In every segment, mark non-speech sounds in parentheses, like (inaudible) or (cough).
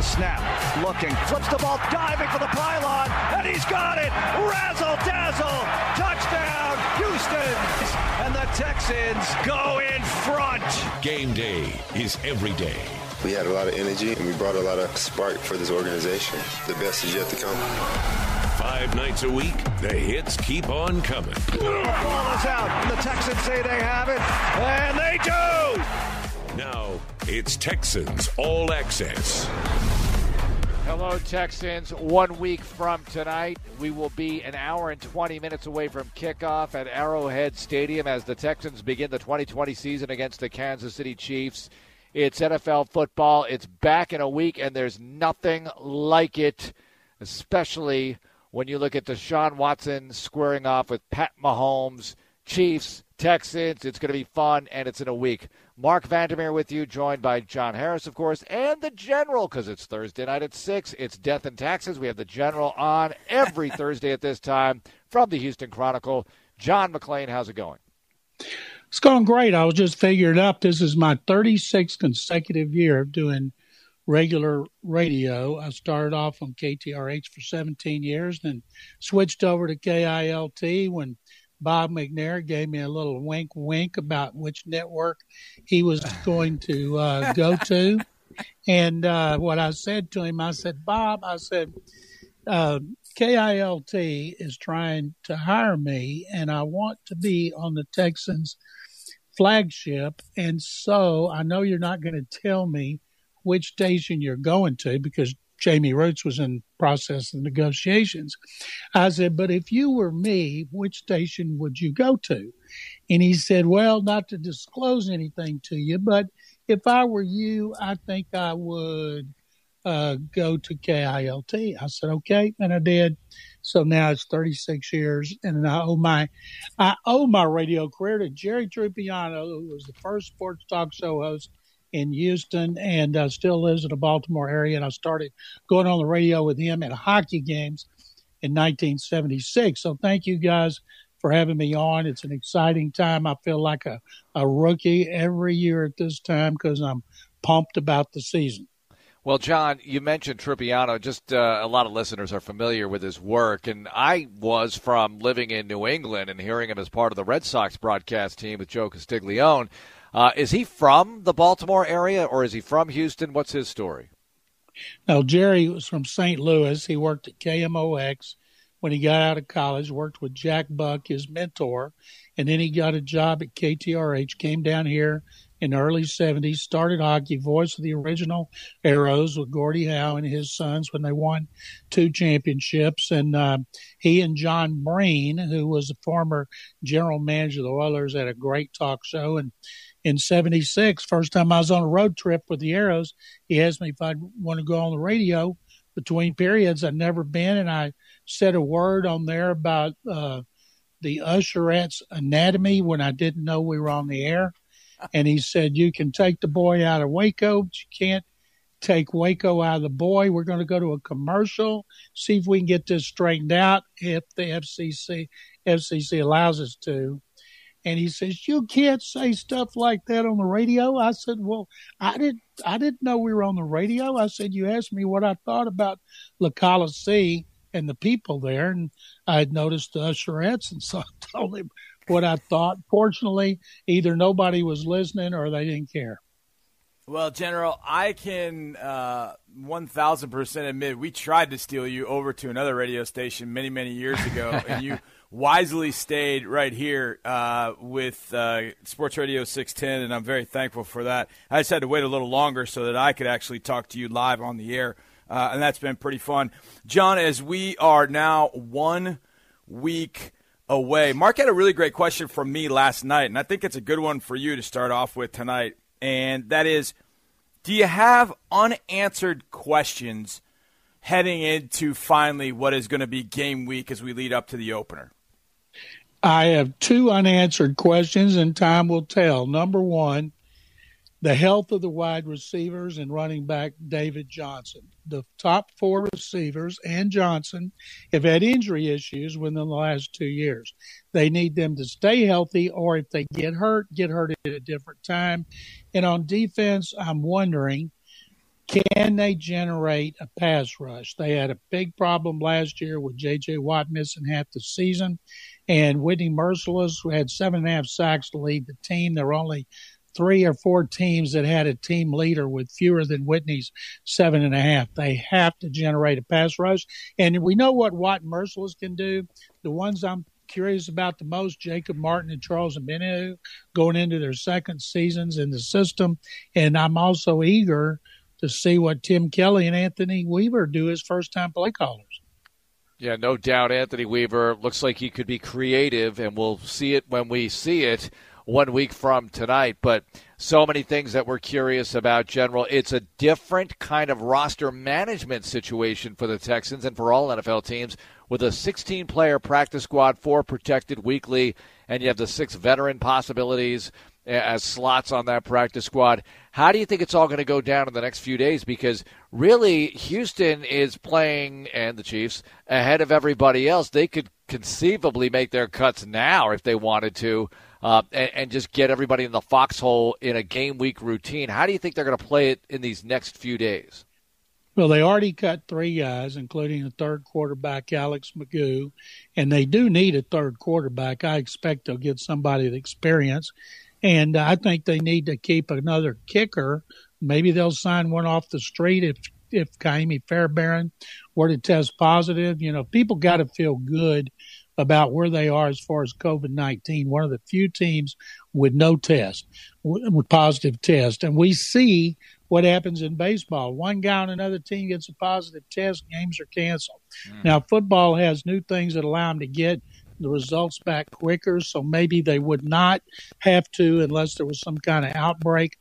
a snap. Looking. Flips the ball. Diving for the pylon. And he's got it. Razzle dazzle. Touchdown. Houston. And the Texans go in front. Game day is every day. We had a lot of energy and we brought a lot of spark for this organization. The best is yet to come. Five nights a week, the hits keep on coming. The ball is out. The Texans say they have it. And they do. Now it's Texans All Access. Hello, Texans. One week from tonight, we will be an hour and 20 minutes away from kickoff at Arrowhead Stadium as the Texans begin the 2020 season against the Kansas City Chiefs. It's NFL football. It's back in a week, and there's nothing like it, especially when you look at Deshaun Watson squaring off with Pat Mahomes, Chiefs, Texans. It's going to be fun, and it's in a week. Mark Vandermeer with you, joined by John Harris, of course, and the General, because it's Thursday night at 6. It's Death and Taxes. We have the General on every (laughs) Thursday at this time from the Houston Chronicle. John McClain, how's it going? It's going great. I was just figuring up this is my 36th consecutive year of doing regular radio. I started off on KTRH for 17 years, then switched over to KILT when Bob McNair gave me a little wink wink about which network he was going to uh, go to. And uh, what I said to him, I said, Bob, I said, uh, KILT is trying to hire me, and I want to be on the Texans flagship. And so I know you're not going to tell me which station you're going to because Jamie Rootes was in process of negotiations. I said, but if you were me, which station would you go to? And he said, well, not to disclose anything to you, but if I were you, I think I would uh, go to KILT. I said, okay. And I did. So now it's 36 years and I owe my, I owe my radio career to Jerry Trupiano, who was the first sports talk show host in Houston and uh, still lives in the Baltimore area. And I started going on the radio with him at hockey games in 1976. So thank you guys for having me on. It's an exciting time. I feel like a, a rookie every year at this time because I'm pumped about the season. Well, John, you mentioned Trupiano. Just uh, a lot of listeners are familiar with his work, and I was from living in New England and hearing him as part of the Red Sox broadcast team with Joe Castiglione. Uh, is he from the Baltimore area or is he from Houston? What's his story? Now, Jerry was from St. Louis. He worked at KMOX when he got out of college, worked with Jack Buck, his mentor, and then he got a job at KTRH, came down here in the early 70s, started hockey, voice of the original Aeros with Gordie Howe and his sons when they won two championships. And uh, he and John Breen, who was the former general manager of the Oilers, had a great talk show. And in 76, first time I was on a road trip with the Aeros, he asked me if I'd want to go on the radio between periods. I'd never been, and I said a word on there about uh, the usherette's anatomy when I didn't know we were on the air. And he said, You can take the boy out of Waco, but you can't take Waco out of the boy. We're going to go to a commercial, see if we can get this straightened out if the FCC FCC allows us to. And he says, "You can't say stuff like that on the radio." I said, "Well, I didn't. I didn't know we were on the radio." I said, "You asked me what I thought about La Coliseum and the people there, and I had noticed the usherettes, and so (laughs) I told him what I thought. Fortunately, either nobody was listening or they didn't care." Well, General, I can uh, 1000% admit we tried to steal you over to another radio station many, many years ago, and you (laughs) wisely stayed right here uh, with uh, Sports Radio 610, and I'm very thankful for that. I just had to wait a little longer so that I could actually talk to you live on the air, uh, and that's been pretty fun. John, as we are now one week away, Mark had a really great question from me last night, and I think it's a good one for you to start off with tonight, and that is do you have unanswered questions? heading into finally what is going to be game week as we lead up to the opener? I have two unanswered questions, and time will tell. Number one, the health of the wide receivers and running back David Johnson. The top four receivers and Johnson have had injury issues within the last two years. They need them to stay healthy, or if they get hurt, get hurt at a different time. And on defense, I'm wondering can they generate a pass rush? They had a big problem last year with J.J. Watt missing half the season, and Whitney Mercilus had seven and a half sacks to lead the team. There were only three or four teams that had a team leader with fewer than Whitney's seven and a half. They have to generate a pass rush, and we know what Watt and Mercilus can do. The ones I'm curious about the most, Jacob Martin and Charles Omenihu, going into their second seasons in the system, and I'm also eager to see what Tim Kelly and Anthony Weaver do as first time play callers. Yeah, no doubt Anthony Weaver looks like he could be creative, and we'll see it when we see it one week from tonight. But so many things that we're curious about, General. It's a different kind of roster management situation for the Texans and for all NFL teams with a 16 player practice squad, four protected weekly, and you have the six veteran possibilities as slots on that practice squad. How do you think it's all going to go down in the next few days? Because really, Houston is playing, and the Chiefs, ahead of everybody else. They could conceivably make their cuts now if they wanted to. Uh, and, and, just get everybody in the foxhole in a game week routine. How do you think they're going to play it in these next few days? Well, they already cut three guys, including the third quarterback, Alex McGough, and they do need a third quarterback. I expect they'll get somebody with experience. And I think they need to keep another kicker. Maybe they'll sign one off the street if if Ka'imi Fairbairn were to test positive. You know, people got to feel good about where they are as far as COVID 19. One of the few teams with no test, with positive test. And we see what happens in baseball. One guy on another team gets a positive test, games are canceled. Mm. Now, football has new things that allow them to get the results back quicker. So maybe they would not have to unless there was some kind of outbreak.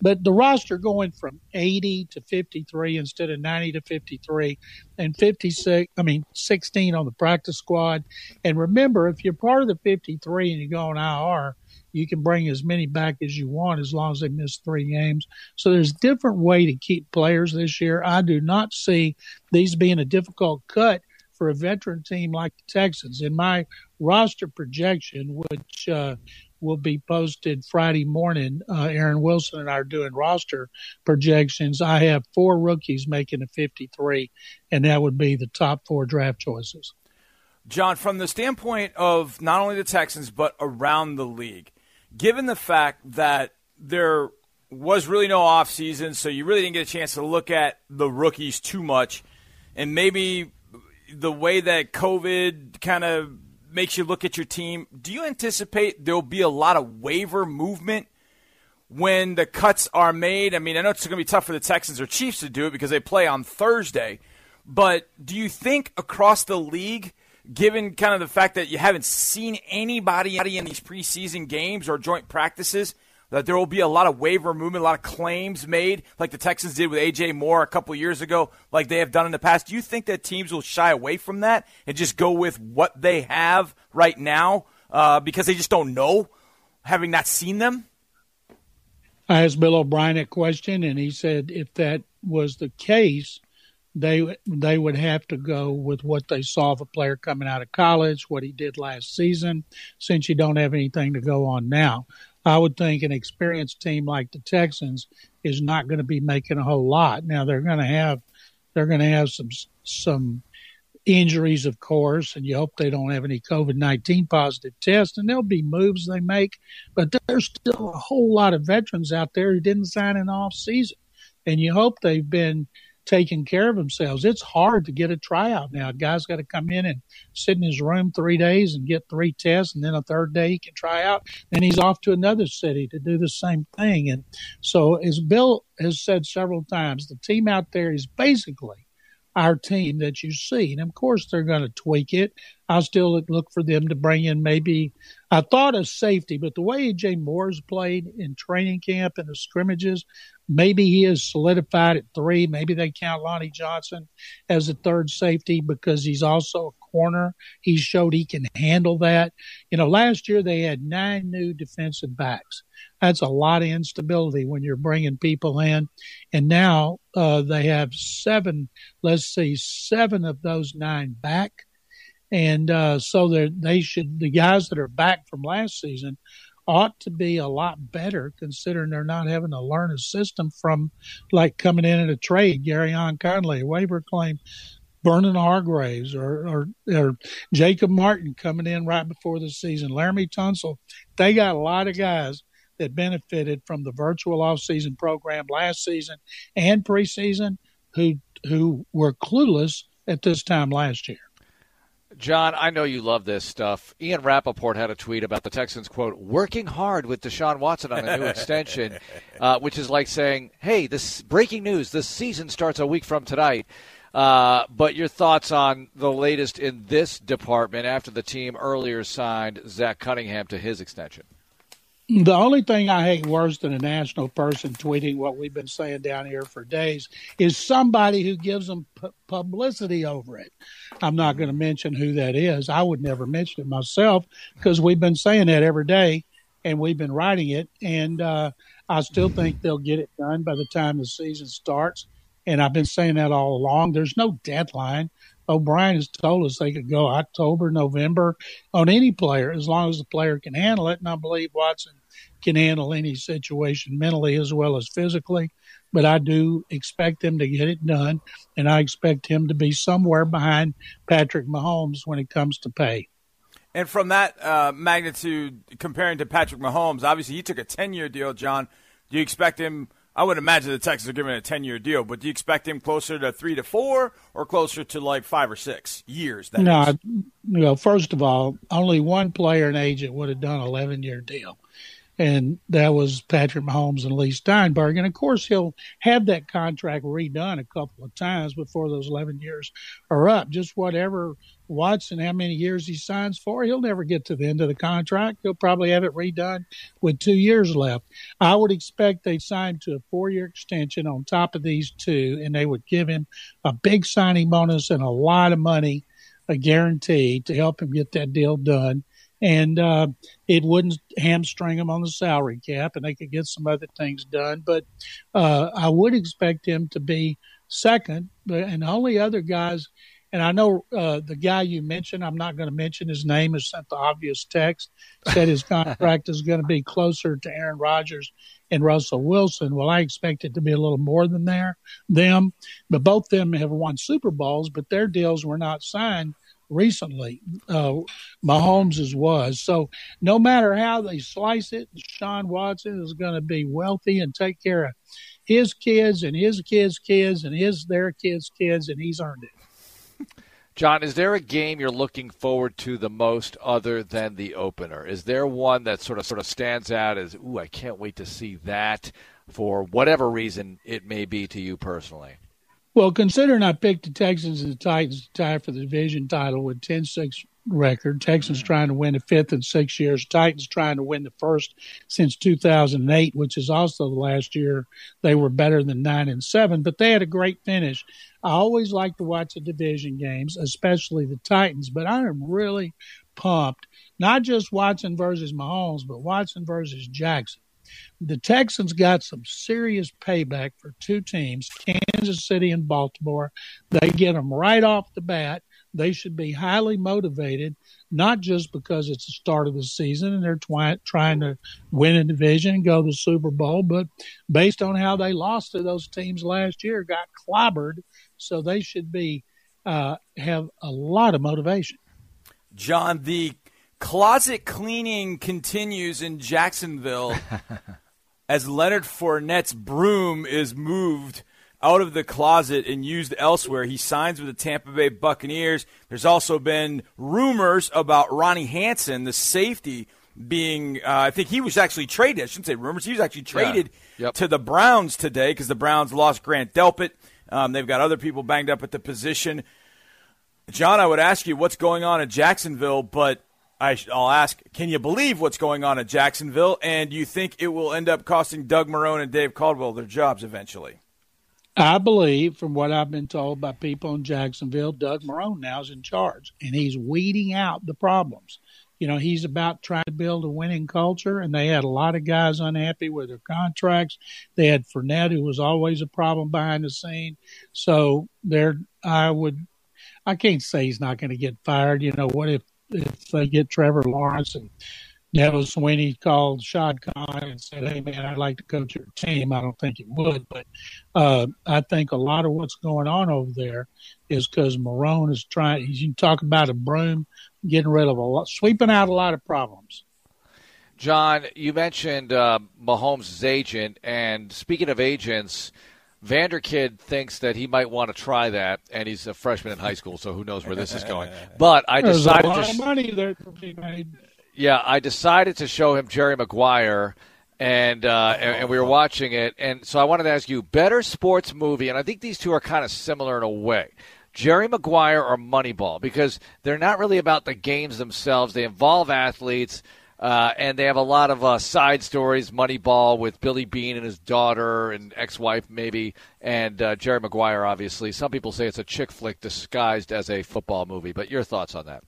But the roster going from 80 to 53 instead of 90 to 53 and 56, I mean, 16 on the practice squad. And remember, if you're part of the 53 and you go on IR, you can bring as many back as you want as long as they miss three games. So there's different way to keep players this year. I do not see these being a difficult cut for a veteran team like the Texans. In my roster projection, which uh, will be posted Friday morning, uh, Aaron Wilson and I are doing roster projections. I have four rookies making a 53, and that would be the top four draft choices. John, from the standpoint of not only the Texans, but around the league, given the fact that there was really no offseason, so you really didn't get a chance to look at the rookies too much, and maybe the way that COVID kind of makes you look at your team, do you anticipate there'll be a lot of waiver movement when the cuts are made? I mean, I know it's going to be tough for the Texans or Chiefs to do it because they play on Thursday, but do you think across the league, given kind of the fact that you haven't seen anybody in these preseason games or joint practices, that there will be a lot of waiver movement, a lot of claims made, like the Texans did with A.J. Moore a couple years ago, like they have done in the past. Do you think that teams will shy away from that and just go with what they have right now uh, because they just don't know, having not seen them? I asked Bill O'Brien a question, and he said if that was the case, they they would have to go with what they saw of a player coming out of college, what he did last season, since you don't have anything to go on now. I would think an experienced team like the Texans is not going to be making a whole lot. Now they're going to have they're going to have some some injuries, of course, and you hope they don't have any COVID nineteen positive tests. And there'll be moves they make, but there's still a whole lot of veterans out there who didn't sign an off season, and you hope they've been taking care of themselves. It's hard to get a tryout now. A guy's got to come in and sit in his room three days and get three tests, and then a third day he can try out. Then he's off to another city to do the same thing. And so, as Bill has said several times, the team out there is basically our team that you see. And of course, they're going to tweak it. I still look for them to bring in maybe, I thought of safety, but the way AJ Moore's played in training camp and the scrimmages, maybe he is solidified at three. Maybe they count Lonnie Johnson as a third safety because he's also a corner. He showed he can handle that. You know, last year they had nine new defensive backs. That's a lot of instability when you're bringing people in. And now uh, they have seven, let's see, seven of those nine back. And uh, so they should, the guys that are back from last season ought to be a lot better considering they're not having to learn a system from like coming in at a trade, Gareon Conley, a waiver claim, Vernon Hargreaves or, or, or Jacob Martin coming in right before the season, Laremy Tunsil. They got a lot of guys that benefited from the virtual off-season program last season and preseason who who were clueless at this time last year. John, I know you love this stuff. Ian Rapoport had a tweet about the Texans, quote, working hard with Deshaun Watson on a new extension, (laughs) uh, which is like saying, hey, this breaking news, this season starts a week from tonight. Uh, but your thoughts on the latest in this department after the team earlier signed Zach Cunningham to his extension? The only thing I hate worse than a national person tweeting what we've been saying down here for days is somebody who gives them pu- publicity over it. I'm not going to mention who that is. I would never mention it myself because we've been saying that every day and we've been writing it. And uh, I still think they'll get it done by the time the season starts. And I've been saying that all along. There's no deadline. O'Brien has told us they could go October, November on any player as long as the player can handle it. And I believe Watson can handle any situation mentally as well as physically. But I do expect him to get it done, and I expect him to be somewhere behind Patrick Mahomes when it comes to pay. And from that uh, magnitude, comparing to Patrick Mahomes, obviously he took a 10 year deal, John. Do you expect him? I would imagine the Texans are giving a 10 year deal, but do you expect him closer to three to four or closer to like five or six years? no, I, you know, first of all, only one player and agent would have done an 11 year deal and that was Patrick Mahomes and Leigh Steinberg. And of course, he'll have that contract redone a couple of times before those 11 years are up. Just whatever Watson, how many years he signs for, he'll never get to the end of the contract. He'll probably have it redone with two years left. I would expect they sign to a four year extension on top of these two, and they would give him a big signing bonus and a lot of money, a guarantee to help him get that deal done and uh, it wouldn't hamstring him on the salary cap, and they could get some other things done. But uh, I would expect him to be second, and only other guys. And I know uh, the guy you mentioned, I'm not going to mention his name, has sent the obvious text, said his contract is going to be closer to Aaron Rodgers and Russell Wilson. Well, I expect it to be a little more than there, them, but both them have won Super Bowls, but their deals were not signed recently. Uh, Mahomes' was. So no matter how they slice it, Sean Watson is going to be wealthy and take care of his kids and his kids' kids and his their kids' kids, and he's earned it. (laughs) John, is there a game you're looking forward to the most other than the opener? Is there one that sort of sort of stands out as, ooh, I can't wait to see that for whatever reason it may be to you personally? Well, considering I picked the Texans and the Titans to tie for the division title with 10 6 record, Texans mm-hmm. trying to win the fifth in six years, Titans trying to win the first since 2008, which is also the last year they were better than nine and seven, but they had a great finish. I always like to watch the division games, especially the Titans, but I am really pumped. Not just Watson versus Mahomes, but Watson versus Jackson the Texans got some serious payback for two teams, Kansas City and Baltimore. They get them right off the bat. They should be highly motivated, not just because it's the start of the season and they're twi- trying to win a division and go to the Super Bowl, but based on how they lost to those teams last year, got clobbered. So they should be uh, have a lot of motivation. John, the closet cleaning continues in Jacksonville (laughs) as Leonard Fournette's broom is moved out of the closet and used elsewhere. He signs with the Tampa Bay Buccaneers. There's also been rumors about Ronnie Harrison, the safety, being, uh, I think he was actually traded. I shouldn't say rumors. He was actually traded yeah. yep. to the Browns today because the Browns lost Grant Delpit. Um, they've got other people banged up at the position. John, I would ask you what's going on in Jacksonville, but I, will ask, can you believe what's going on at Jacksonville? And you think it will end up costing Doug Marrone and Dave Caldwell their jobs eventually? I believe, from what I've been told by people in Jacksonville, Doug Marrone now is in charge, and he's weeding out the problems. You know, he's about trying to build a winning culture, and they had a lot of guys unhappy with their contracts. They had Fournette, who was always a problem behind the scene. So there, I would, I can't say he's not going to get fired. You know, what if if they get Trevor Lawrence and Dabo Swinney called Shad Khan and said, "Hey man, I'd like to coach your team." I don't think he would, but uh, I think a lot of what's going on over there is because Marrone is trying. You talk about a broom, getting rid of a lot, sweeping out a lot of problems. John, you mentioned uh, Mahomes' agent, and speaking of agents, Vanderkid thinks that he might want to try that, and he's a freshman in high school, so who knows where this is going. (laughs) But I There's decided a lot to. of money there to be made. Yeah, I decided to show him Jerry Maguire, and, uh, and and we were watching it, and so I wanted to ask you, better sports movie, and I think these two are kind of similar in a way. Jerry Maguire or Moneyball, because they're not really about the games themselves. They involve athletes, uh, and they have a lot of uh, side stories. Moneyball with Billy Beane and his daughter and ex-wife, maybe, and uh, Jerry Maguire, obviously. Some people say it's a chick flick disguised as a football movie, but your thoughts on that?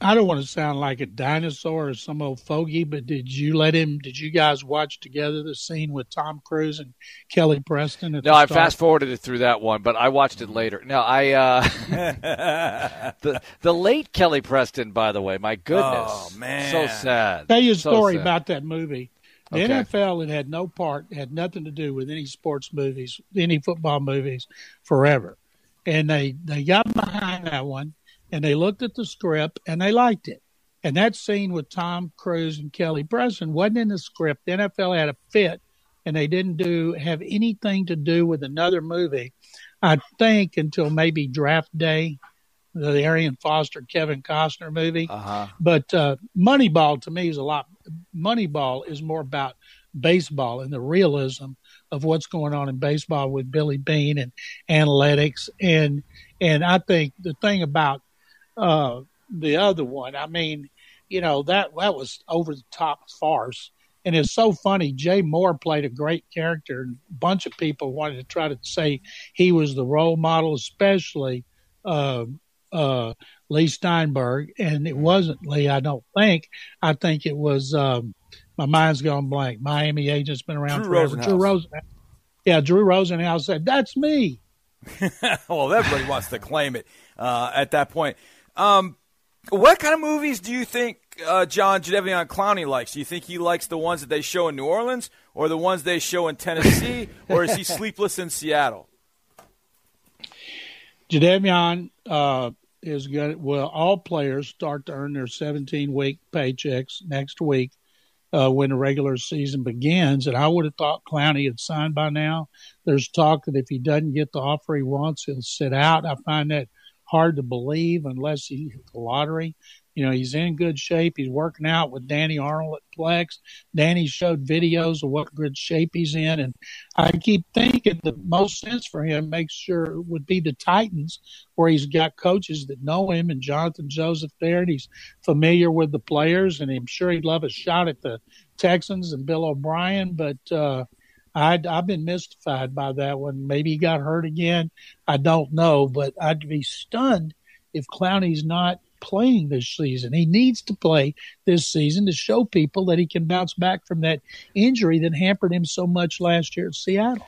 I don't want to sound like a dinosaur or some old fogey, but did you let him? Did you guys watch together the scene with Tom Cruise and Kelly Preston? At No, the I fast forwarded it through that one, but I watched it later. No, I uh, (laughs) the the late Kelly Preston, by the way. My goodness, Oh, man. so sad. Tell you a story sad. about that movie. The Okay. NFL had had no part, had nothing to do with any sports movies, any football movies, forever. And they they got behind that one, and they looked at the script and they liked it. And that scene with Tom Cruise and Kelly Preston wasn't in the script. The NFL had a fit, and they didn't do have anything to do with another movie. I think until maybe Draft Day, the Arian Foster Kevin Costner movie. Uh-huh. But uh, Moneyball to me is a lot. Moneyball is more about baseball and the realism of what's going on in baseball with Billy Beane and analytics and and I think the thing about uh, the other one, I mean, you know that that was over the top farce. And it's so funny. Jay Mohr played a great character, and a bunch of people wanted to try to say he was the role model, especially uh, uh, Leigh Steinberg, and it wasn't Leigh. I don't think. I think it was. Um, my mind's gone blank. Miami agent's been around Drew forever. Rosenhaus. Drew Rosenhaus. Yeah, Drew Rosenhaus said, "That's me." (laughs) well, everybody wants to claim it uh, at that point. Um, what kind of movies do you think uh, John Jadeveon Clowney likes? Do you think he likes the ones that they show in New Orleans, or the ones they show in Tennessee, (laughs) or is he sleepless in Seattle? Jadeveon uh, is going. Well, all players start to earn their 17 week paychecks next week uh, when the regular season begins. And I would have thought Clowney had signed by now. There's talk that if he doesn't get the offer he wants, he'll sit out. I find that hard to believe unless he hit the lottery. You know, he's in good shape. He's working out with Danny Arnold at Plex. Danny showed videos of what good shape he's in. And I keep thinking the most sense for him makes sure would be the Titans, where he's got coaches that know him and Johnathan Joseph there, and he's familiar with the players. And I'm sure he'd love a shot at the Texans and Bill O'Brien. But uh, I'd, I've been mystified by that one. Maybe he got hurt again. I don't know, but I'd be stunned if Clowney's not playing this season. He needs to play this season to show people that he can bounce back from that injury that hampered him so much last year at Seattle.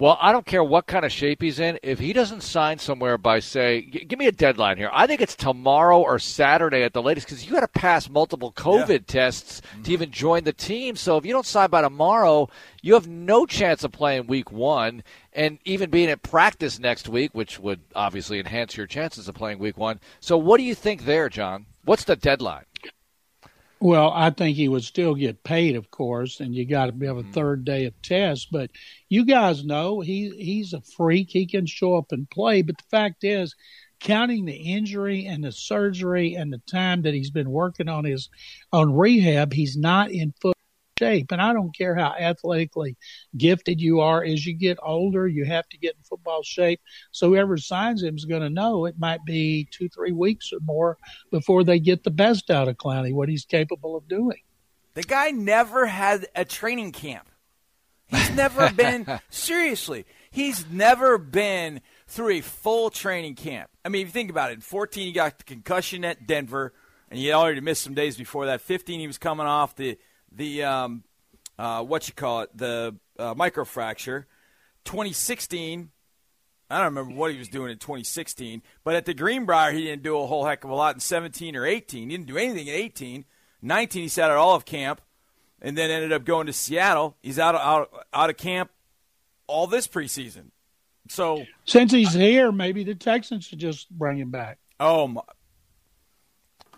Well, I don't care what kind of shape he's in. If he doesn't sign somewhere by, say, g- give me a deadline here. I think it's tomorrow or Saturday at the latest because you got to pass multiple COVID tests to mm-hmm. even join the team. So if you don't sign by tomorrow, you have no chance of playing week one and even being at practice next week, which would obviously enhance your chances of playing week one. So what do you think there, John? What's the deadline? Well, I think he would still get paid, of course, and you got to have a third day of tests. But you guys know he he's a freak. He can show up and play. But the fact is, counting the injury and the surgery and the time that he's been working on his on rehab, he's not in foot shape. And I don't care how athletically gifted you are. As you get older, you have to get in football shape. So whoever signs him is going to know it might be two, three weeks or more before they get the best out of Clowney, what he's capable of doing. The guy never had a training camp. He's never (laughs) been seriously. He's never been through a full training camp. I mean, if you think about it, in 14 he got the concussion at Denver, and he had already missed some days before that. 15 he was coming off the the um, uh, what you call it the uh, microfracture. 2016. I don't remember what he was doing in 2016, but at the Greenbrier, he didn't do a whole heck of a lot in 17 or 18. He didn't do anything in 18. 19, he sat out all of camp, and then ended up going to Seattle. He's out of, out, out of camp all this preseason. So since he's here, maybe the Texans should just bring him back. Oh my.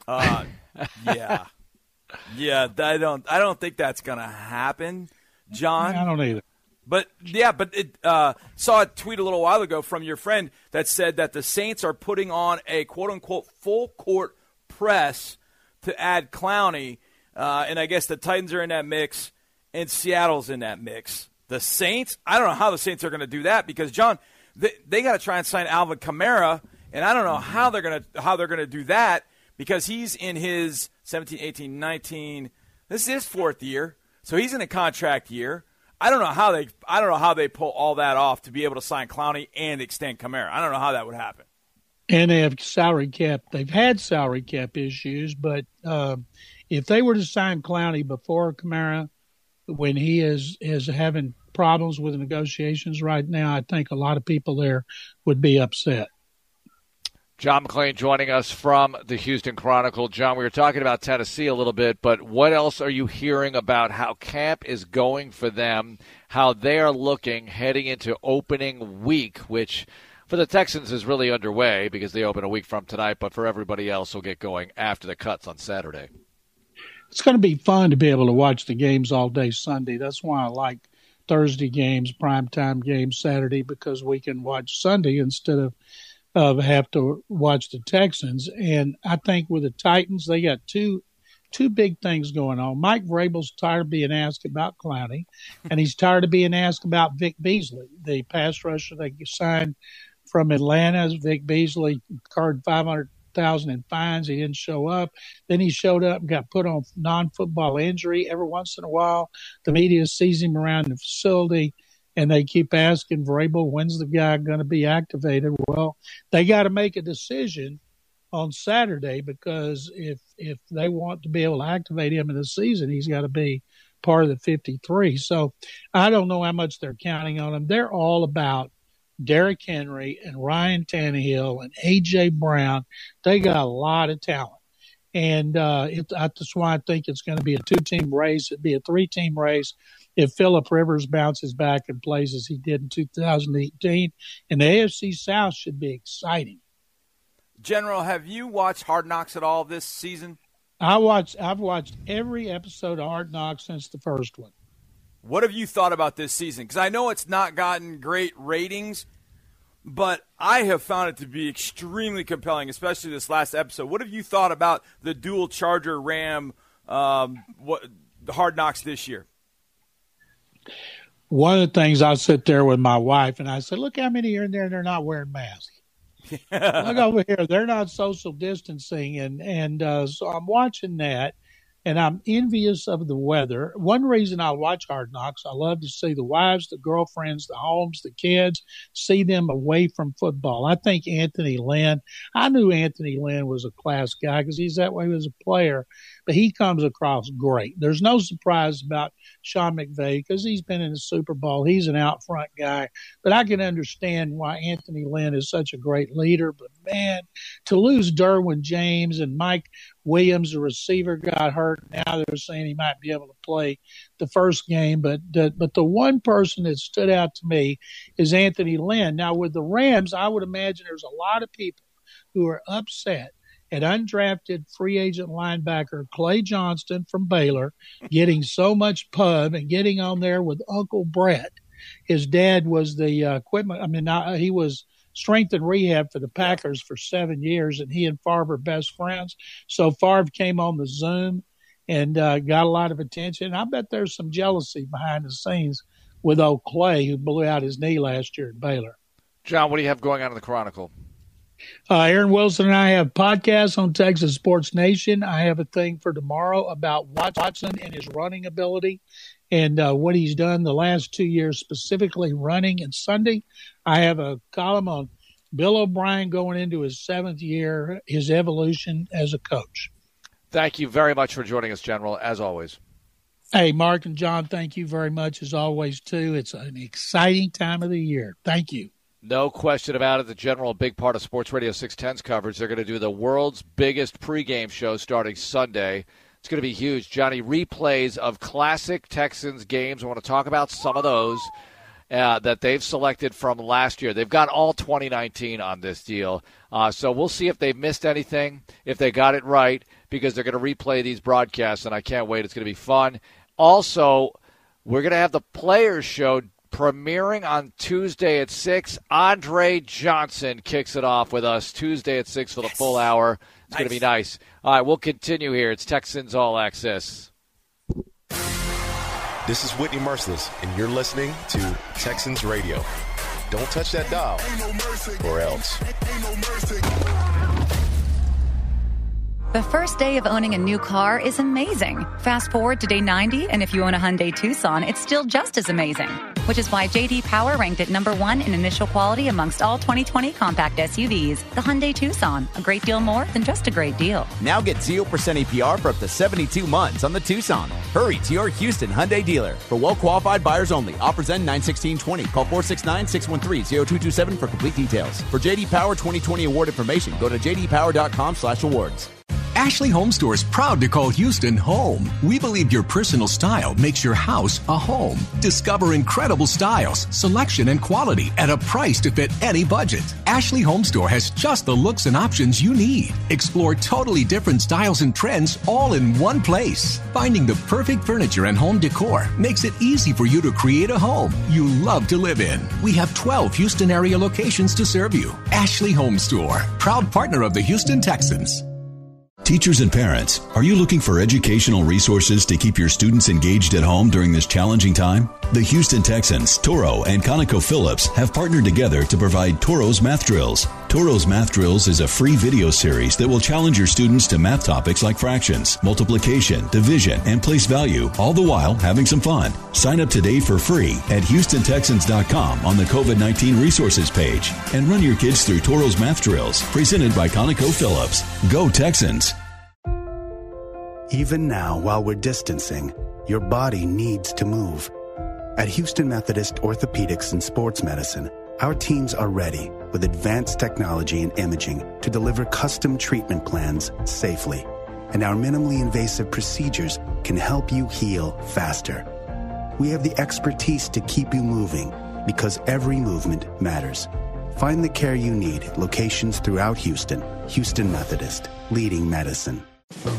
Uh, (laughs) yeah, yeah. I don't. I don't think that's gonna happen, John. I don't either. But yeah, but it uh, saw a tweet a little while ago from your friend that said that the Saints are putting on a quote unquote full court press to add Clowney, uh, and I guess the Titans are in that mix, and Seattle's in that mix. The Saints, I don't know how the Saints are going to do that because John, they, they got to try and sign Alvin Kamara, and I don't know how they're going to how they're going to do that because he's in his 17, 18, 19. This is his fourth year, so he's in a contract year. I don't know how they I don't know how they pull all that off to be able to sign Clowney and extend Kamara. I don't know how that would happen. And they have salary cap. They've had salary cap issues, but uh, if they were to sign Clowney before Kamara, when he is is having problems with negotiations right now, I think a lot of people there would be upset. John McClain joining us from the Houston Chronicle. John, we were talking about Tennessee a little bit, but what else are you hearing about how camp is going for them, how they are looking heading into opening week, which for the Texans is really underway because they open a week from tonight, but for everybody else will get going after the cuts on Saturday. It's going to be fun to be able to watch the games all day Sunday. That's why I like Thursday games, primetime games Saturday, because we can watch Sunday instead of uh, have to watch the Texans. And I think with the Titans, they got two two big things going on. Mike Vrabel's tired of being asked about Clowney, and he's tired of being asked about Vic Beasley, the pass rusher they signed from Atlanta. Vic Beasley carded five hundred thousand in fines. He didn't show up. Then he showed up and got put on non-football injury. Every once in a while, the media sees him around the facility and they keep asking Vrabel, when's the guy going to be activated? Well, they got to make a decision on Saturday because if if they want to be able to activate him in the season, he's got to be part of the 53. So I don't know how much they're counting on him. They're all about Derrick Henry and Ryan Tannehill and AJ Brown. They got a lot of talent. And uh, it, that's why I think it's going to be a two team race. It'd be a three team race if Philip Rivers bounces back and plays as he did in 2018. And the AFC South should be exciting. General, have you watched Hard Knocks at all this season? I watched. I've watched every episode of Hard Knocks since the first one. What have you thought about this season? Because I know it's not gotten great ratings, but I have found it to be extremely compelling, especially this last episode. What have you thought about the dual Charger Ram um, what, the Hard Knocks this year? One of the things I sit there with my wife and I said, look how many are in there and they're not wearing masks. (laughs) look over here, they're not social distancing, and and uh, so I'm watching that, and I'm envious of the weather. One reason I watch Hard Knocks, I love to see the wives, the girlfriends, the homes, the kids, see them away from football. I think Anthony Lynn, I knew Anthony Lynn was a class guy because he's that way as a player, but he comes across great. There's no surprise about Sean McVay because he's been in the Super Bowl. He's an out front guy, but I can understand why Anthony Lynn is such a great leader. But man, to lose Derwin James and Mike Williams, the receiver, got hurt. Now they're saying he might be able to play the first game, but the, but the one person that stood out to me is Anthony Lynn. Now with the Rams, I would imagine there's a lot of people who are upset at undrafted free agent linebacker Clay Johnston from Baylor, getting so much pub and getting on there with Uncle Brett. His dad was the uh, equipment. I mean, he was strength and rehab for the Packers for seven years, and he and Favre were best friends. So Favre came on the Zoom and uh, got a lot of attention. I bet there's some jealousy behind the scenes with old Clay, who blew out his knee last year at Baylor. John, what do you have going on in the Chronicle? Uh, Aaron Wilson and I have podcasts on Texas Sports Nation. I have a thing for tomorrow about Watson and his running ability and uh, what he's done the last two years, specifically running and Sunday. I have a column on Bill O'Brien going into his seventh year, his evolution as a coach. Thank you very much for joining us, General, as always. Hey, Mark and John, thank you very much as always, too. It's an exciting time of the year. Thank you. No question about it. The general, big part of Sports Radio 610's coverage. They're going to do the world's biggest pregame show starting Sunday. It's going to be huge. Johnny, replays of classic Texans games. I want to talk about some of those uh, that they've selected from last year. They've got all 2019 on this deal. Uh, so we'll see if they've missed anything, if they got it right, because they're going to replay these broadcasts, and I can't wait. It's going to be fun. Also, we're going to have the Players Show premiering on Tuesday at 6. Andre Johnson kicks it off with us Tuesday at 6 for the yes. full hour. It's nice. going to be nice. All right, we'll continue here. It's Texans All Access. This is Whitney Mercilus, and you're listening to Texans Radio. Don't touch that dial, or else. The first day of owning a new car is amazing. Fast forward to day 90, and if you own a Hyundai Tucson, it's still just as amazing. Which is why JD Power ranked it number one in initial quality amongst all 2020 compact SUVs. The Hyundai Tucson, a great deal more than just a great deal. Now get 0% APR for up to 72 months on the Tucson. Hurry to your Houston Hyundai dealer. For well qualified buyers only. Offers end 91620. Call 469 613 0227 for complete details. For JD Power 2020 award information, go to jdpower.com slash awards. Ashley Home Store is proud to call Houston home. We believe your personal style makes your house a home. Discover incredible styles, selection, and quality at a price to fit any budget. Ashley Home Store has just the looks and options you need. Explore totally different styles and trends all in one place. Finding the perfect furniture and home decor makes it easy for you to create a home you love to live in. We have 12 Houston area locations to serve you. Ashley Home Store, proud partner of the Houston Texans. Teachers and parents, are you looking for educational resources to keep your students engaged at home during this challenging time? The Houston Texans, Toro, and ConocoPhillips have partnered together to provide Toro's Math Drills. Toro's Math Drills is a free video series that will challenge your students to math topics like fractions, multiplication, division, and place value, all the while having some fun. Sign up today for free at HoustonTexans.com on the COVID 19 resources page and run your kids through Toro's Math Drills, presented by ConocoPhillips. Go Texans! Even now, while we're distancing, your body needs to move. At Houston Methodist Orthopedics and Sports Medicine, our teams are ready with advanced technology and imaging to deliver custom treatment plans safely. And our minimally invasive procedures can help you heal faster. We have the expertise to keep you moving because every movement matters. Find the care you need at locations throughout Houston. Houston Methodist, leading medicine.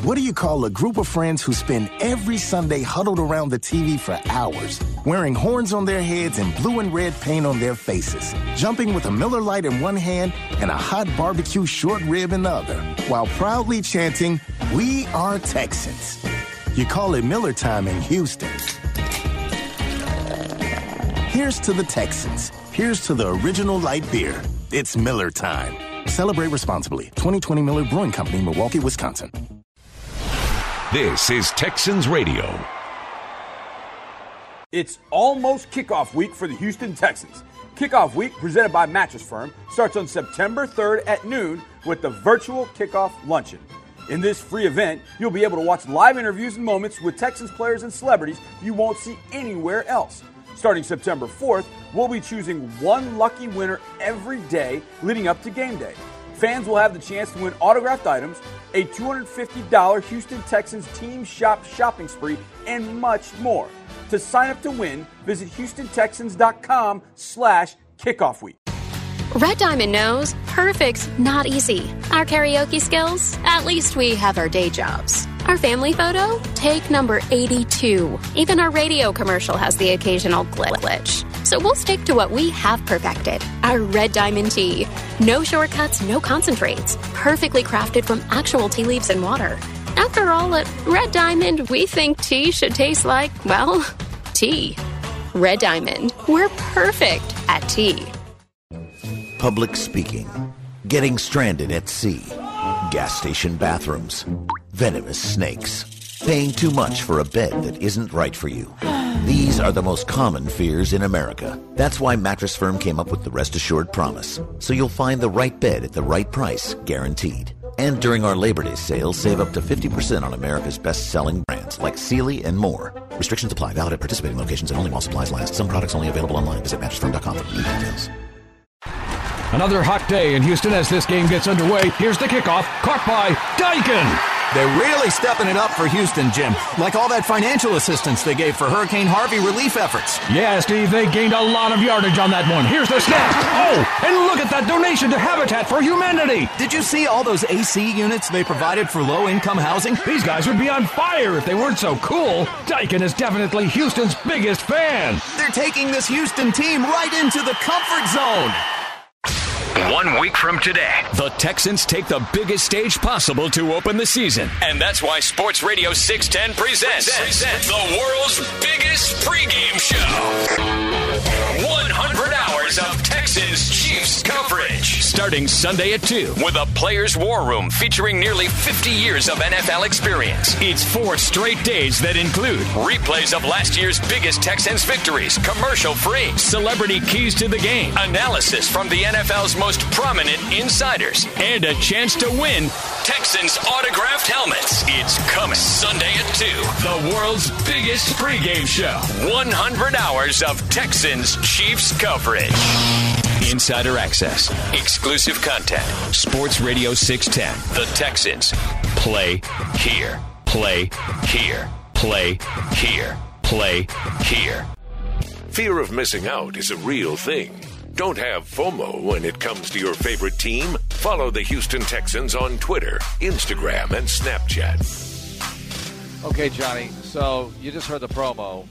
What do you call a group of friends who spend every Sunday huddled around the TV for hours, wearing horns on their heads and blue and red paint on their faces, jumping with a Miller Lite in one hand and a hot barbecue short rib in the other, while proudly chanting, We are Texans? You call it Miller time in Houston. Here's to the Texans. Here's to the original light beer. It's Miller time. Celebrate responsibly. 2020 Miller Brewing Company, Milwaukee, Wisconsin. This is Texans Radio. It's almost kickoff week for the Houston Texans. Kickoff week, presented by Mattress Firm, starts on September 3rd at noon with the virtual kickoff luncheon. In this free event, you'll be able to watch live interviews and moments with Texans players and celebrities you won't see anywhere else. Starting September 4th, we'll be choosing one lucky winner every day leading up to game day. Fans will have the chance to win autographed items, a $250 Houston Texans team shop shopping spree, and much more. To sign up to win, visit HoustonTexans.com slash kickoff week. Red Diamond knows perfect's not easy. Our karaoke skills, at least we have our day jobs. Our family photo, take number 82. Even our radio commercial has the occasional glitch. So we'll stick to what we have perfected our red diamond tea. No shortcuts, no concentrates. Perfectly crafted from actual tea leaves and water. After all, at Red Diamond, we think tea should taste like, well, (laughs) tea. Red Diamond, we're perfect at tea. Public speaking, getting stranded at sea, gas station bathrooms, venomous snakes, paying too much for a bed that isn't right for you. These are the most common fears in America. That's why Mattress Firm came up with the Rest Assured Promise. So you'll find the right bed at the right price, guaranteed. And during our Labor Day sale, save up to 50% on America's best-selling brands like Sealy and more. Restrictions apply. Valid at participating locations and only while supplies last. Some products only available online. Visit mattressfirm.com for details. Another hot day in Houston as this game gets underway. Here's the kickoff, caught by Daikin. They're really stepping it up for Houston, Jim. Like all that financial assistance they gave for Hurricane Harvey relief efforts. Yeah, Steve, they gained a lot of yardage on that one. Here's the snap. Oh, and look at that donation to Habitat for Humanity. Did you see all those AC units they provided for low income housing? These guys would be on fire if they weren't so cool. Daikin is definitely Houston's biggest fan. They're taking this Houston team right into the comfort zone. One week from today, the Texans take the biggest stage possible to open the season. And that's why Sports Radio 610 presents, presents the world's biggest pregame show. 100 hours of Texans Chiefs coverage. Starting Sunday at 2 with a Players War Room featuring nearly 50 years of NFL experience. It's four straight days that include replays of last year's biggest Texans victories, commercial free, celebrity keys to the game, analysis from the NFL's most prominent insiders, and a chance to win Texans autographed helmets. It's coming Sunday at 2. The world's biggest pregame show. 100 hours of Texans Chiefs coverage. Insider access, exclusive content. Sports Radio 610. The Texans. Play here. Play here. Play here. Play here. Fear of missing out is a real thing. Don't have FOMO when it comes to your favorite team. Follow the Houston Texans on Twitter, Instagram, and Snapchat. Okay, Johnny. So you just heard the promo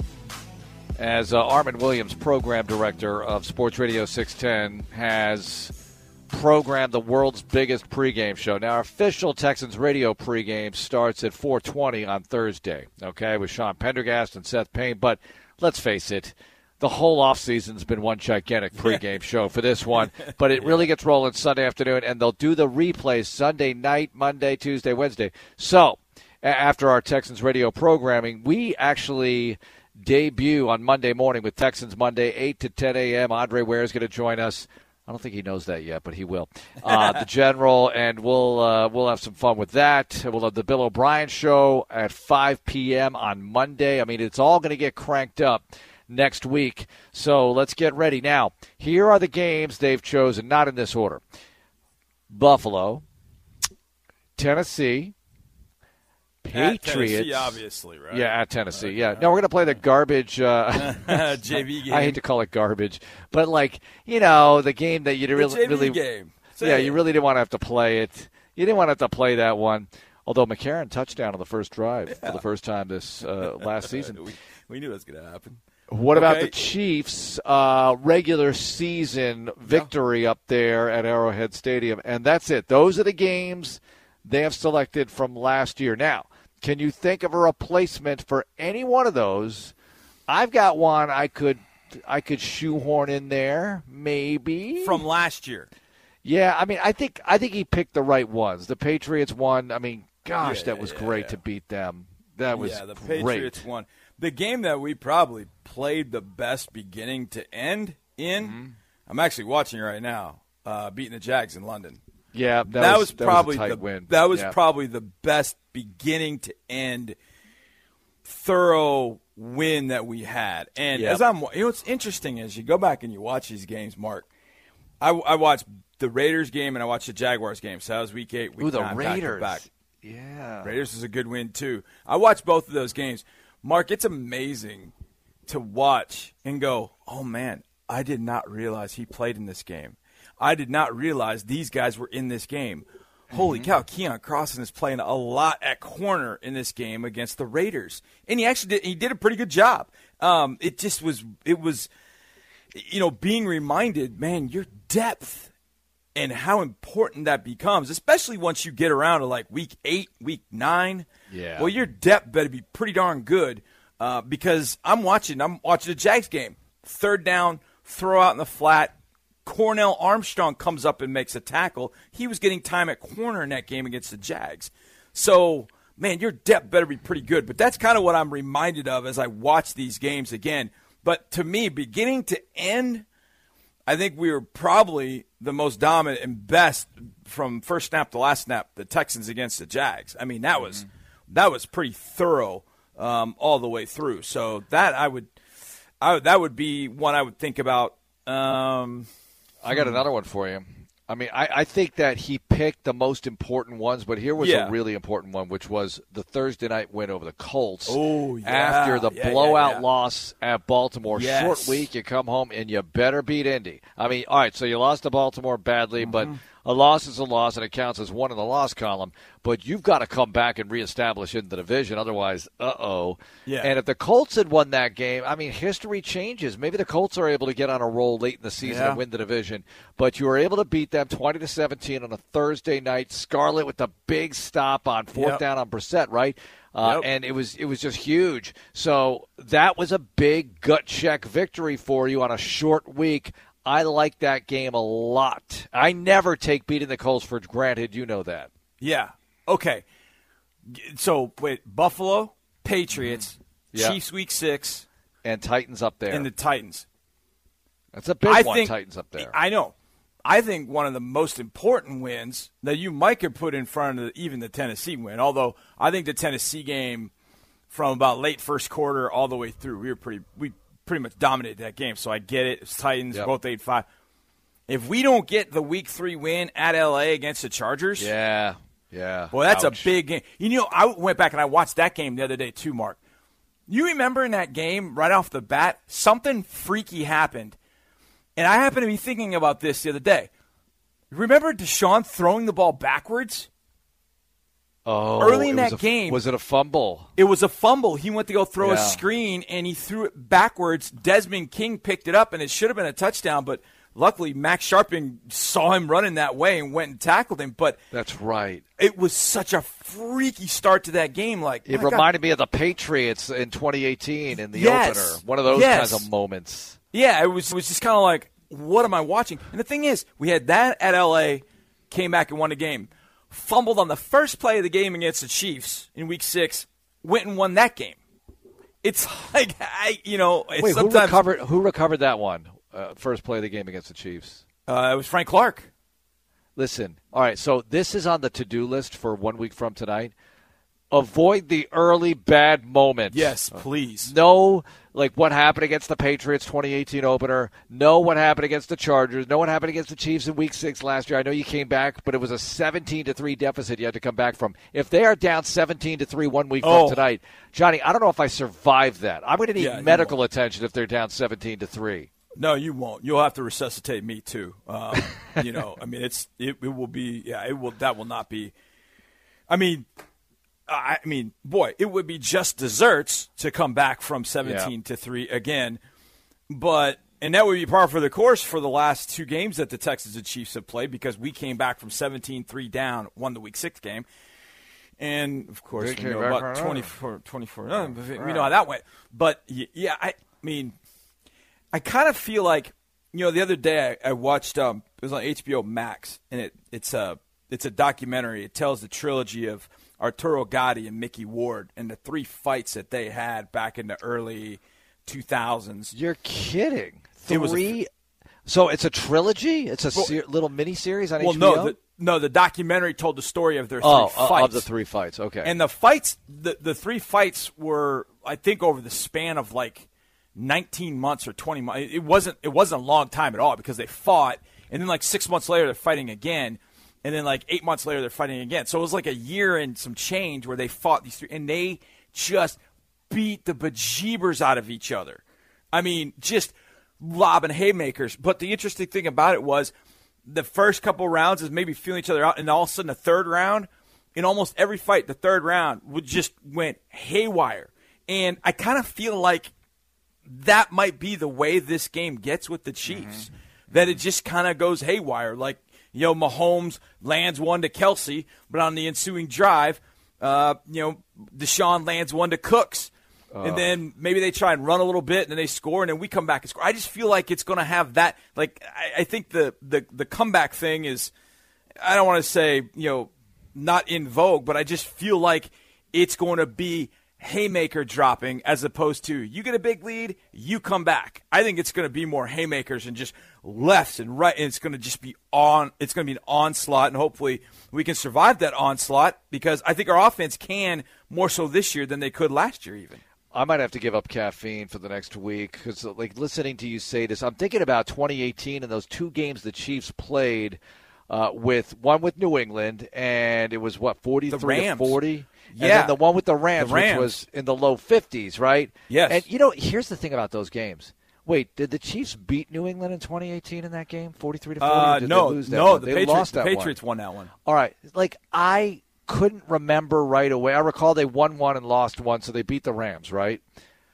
as uh, Armen Williams, program director of Sports Radio 610, has programmed the world's biggest pregame show. Now, our official Texans radio pregame starts at 4:20 on Thursday. Okay, with Sean Pendergast and Seth Payne. But let's face it, the whole offseason's been one gigantic pregame show for this one. (laughs) But it really gets rolling Sunday afternoon, and they'll do the replays Sunday night, Monday, Tuesday, Wednesday. So after our Texans radio programming, we actually debut on Monday morning with Texans Monday, 8 to 10 a.m. Andre Ware is going to join us. I don't think he knows that yet, but he will. Uh, the (laughs) general, and we'll uh, we'll have some fun with that. We'll have the Bill O'Brien show at 5 p.m. on Monday. I mean, it's all going to get cranked up next week. So let's get ready. Now, here are the games they've chosen, not in this order Buffalo, Tennessee, Patriots. Tennessee, obviously, right? Yeah, at Tennessee. Yeah. No, we're going to play the garbage uh, (laughs) JV game. (laughs) I hate to call it garbage, but like you know, the game that you really, really, game. yeah, you really didn't want to have to play it. You didn't want to have to play that one. Although McCarron touchdown on the first drive for the first time this uh, last (laughs) season. we, we knew it was going to happen. What about the Chiefs' uh, regular season victory up there at Arrowhead Stadium? And that's it. Those are the games they have selected from last year. Now, can you think of a replacement for any one of those? I've got one I could I could shoehorn in there, maybe from last year. Yeah, I mean, I think I think he picked the right ones. The Patriots won. I mean, gosh, Yeah, that was yeah, great to beat them. That was yeah, the great. Patriots won. The game that we probably played the best beginning to end in. Mm-hmm. I'm actually watching right now. Uh, beating the Jags in London. Yeah, that that, was- was, that was a probably tight the win. that was Yeah. probably the best beginning to end thorough win that we had. And Yep. as I'm, you know, what's interesting is you go back and you watch these games, Mark. I, I watched the Raiders game and I watched the Jaguars game. So that was week eight. Week Ooh, the nine, back Raiders. back. Yeah. Raiders is a good win too. I watched both of those games. Mark, it's amazing to watch and go, "Oh man, I did not realize he played in this game. I did not realize these guys were in this game." Holy cow, Keion Crossen is playing a lot at corner in this game against the Raiders, and he actually did. He did a pretty good job. Um, it just was. It was, you know, being reminded, man, your depth and how important that becomes, especially once you get around to like week eight, week nine. Yeah. Well, your depth better be pretty darn good uh, because I'm watching. I'm watching the Jags game. Third down, throw out in the flat. Cornell Armstrong comes up and makes a tackle. He was getting time at corner in that game against the Jags. So, man, your depth better be pretty good. But that's kind of what I'm reminded of as I watch these games again. But to me, beginning to end, I think we were probably the most dominant and best from first snap to last snap. The Texans against the Jags. I mean, that was that was pretty thorough um, all the way through. So that I would, I that would be one I would think about. Um, I got another one for you. I mean, I, I think that he picked the most important ones, but here was Yeah. a really important one, which was the Thursday night win over the Colts. Oh, yeah. After the Yeah, blowout loss at Baltimore, Yes. short week, you come home and you better beat Indy. I mean, all right, so you lost to Baltimore badly, but Mm-hmm. A loss is a loss, and it counts as one in the loss column. But you've got to come back and reestablish in the division, otherwise, uh oh. Yeah. And if the Colts had won that game, I mean, history changes. Maybe the Colts are able to get on a roll late in the season Yeah. and win the division, but you were able to beat them twenty to seventeen on a Thursday night. Scarlett with the big stop on fourth Yep. down on Brissett, right? Uh, Yep. And it was it was just huge. So that was a big gut check victory for you on a short week. I like that game a lot. I never take beating the Colts for granted. You know that. Yeah. Okay. So wait, Buffalo, Patriots, mm-hmm. Yeah. Chiefs week six, And Titans up there. and the Titans. That's a big I one. think- Titans up there. I know. I think one of the most important wins that you might could put in front of even the Tennessee win. Although I think the Tennessee game from about late first quarter all the way through, we were pretty we pretty much dominated that game. So I get it. It's Titans Yep. both eight five. If we don't get the week three win at LA against the Chargers, yeah, yeah. Boy, that's Ouch. a big game. You know, I went back and I watched that game the other day too, Mark. You remember in that game, right off the bat, something freaky happened. And I happened to be thinking about this the other day. Remember Deshaun throwing the ball backwards? Oh, Early in that a- game- was it a fumble? It was a fumble. He went to go throw a screen and he threw it backwards. Desmond King picked it up and it should have been a touchdown, but luckily Max Scharping saw him running that way and went and tackled him. But That's right. it was such a freaky start to that game. Like It my God. reminded me of the Patriots in 2018 in the Yes. opener. One of those Yes. kinds of moments. Yeah, it was it was just kind of like, what am I watching? And the thing is, we had that at LA, came back and won the game, fumbled on the first play of the game against the Chiefs in Week Six, went and won that game. It's (laughs) like I, you know, it's Wait, who recovered? Who recovered that one? Uh, first play of the game against the Chiefs. uh, it was Frank Clark. Listen, all right. So this is on the to-do list for one week from tonight. Avoid the early bad moments. Yes, please. Know like what happened against the Patriots 2018 opener. Know what happened against the Chargers. Know what happened against the Chiefs in Week Six last year. I know you came back, but it was a 17 to three deficit you had to come back from. If they are down 17 to three one week Oh. from tonight, Johnny, I don't know if I survived that. I'm going to need Yeah, medical attention if they're down 17 to three. No, you won't. You'll have to resuscitate me too. Um, (laughs) you know, I mean, it's it, it will be. Yeah, it will. That will not be. I mean, I mean, boy, it would be just desserts to come back from seventeen to three again, but and that would be par for the course for the last two games that the Texans and Chiefs have played because we came back from 17-3 down, won the Week Six game. And of course, we know about from- 24, 24 uh, we know how that went. But yeah, I mean, I kind of feel like you know the other day I, I watched um it was on HBO Max and it it's a it's a documentary. It tells the trilogy of Arturo Gatti and Micky Ward and the three fights that they had back in the early 2000s. You're kidding. It was a- Three. so it's a trilogy. It's a Well- ser- little mini series on well, HBO. no, the, no, the documentary told the story of their three oh, uh, fights. of the three fights. Okay. And the fights, the, the three fights were, I think, over the span of like 19 months or 20 months. It wasn't, it wasn't a long time at all because they fought, and then like six months later they're fighting again, and then like eight months later they're fighting again. So it was like a year and some change where they fought these three, and they just beat the bejeebers out of each other. I mean, just lobbing haymakers. But the interesting thing about it was the first couple rounds is maybe feeling each other out, and all of a sudden the third round, in almost every fight, the third round would just went haywire. And I kind of feel like that might be the way this game gets with the Chiefs. Mm-hmm. That it just kind of goes haywire. Like, you know, Mahomes lands one to Kelce, but on the ensuing drive, uh, you know, Deshaun lands one to Cooks. and Uh. then maybe they try and run a little bit and then they score and then we come back and score. I just feel like it's going to have that. Like, I, I think the, the, the comeback thing is, I don't want to say, you know, not in vogue, but I just feel like it's going to be haymaker dropping as opposed to you get a big lead, you come back. I think it's going to be more haymakers and just lefts and right, and it's going to just be on. It's going to be an onslaught, and hopefully we can survive that onslaught because I think our offense can more so this year than they could last year, even. I might have to give up caffeine for the next week because, like, listening to you say this, I'm thinking about 2018 and those two games the Chiefs played uh, with one with New England, and it was what forty three to forty. Yeah. and then the one with the Rams, The Rams. which was in the low fifties, right? Yes. And you know, here's the thing about those games. Wait, did the Chiefs beat New England in 2018 in that game, 43 to 40? Uh, no, they lose that no, one? the they Patriots- lost that the one. Patriots won that one. All right, like I couldn't remember right away. I recall they won one and lost one, so they beat the Rams, right?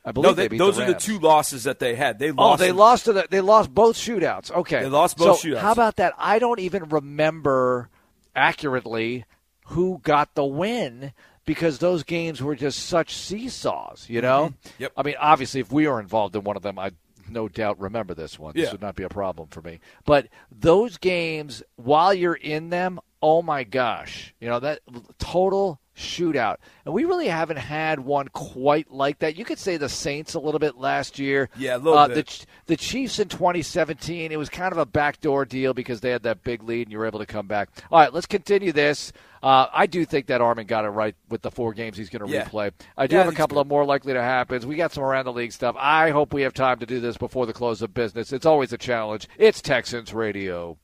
I believe No, they, they, those the are the two losses that they had. They Oh, lost. they in- lost to the, they lost both shootouts. Okay, They lost both so shootouts. How about that? I don't even remember accurately who got the win because those games were just such seesaws. You know. Mm-hmm. Yep. I mean, obviously, if we were involved in one of them, I'd no doubt remember this one. This Yeah. would not be a problem for me. But those games, while you're in them, oh my gosh, you know that total shootout, and we really haven't had one quite like that. You could say the Saints a little bit last year. Yeah, a little uh, bit. The, the Chiefs in 2017, it was kind of a backdoor deal because they had that big lead and you were able to come back. All right, let's continue this. Uh, I do think that Armen got it right with the four games he's going to Yeah. replay. I do Yeah, have a couple of more likely to happen. We got some around the league stuff. I hope we have time to do this before the close of business. It's always a challenge. It's Texans Radio.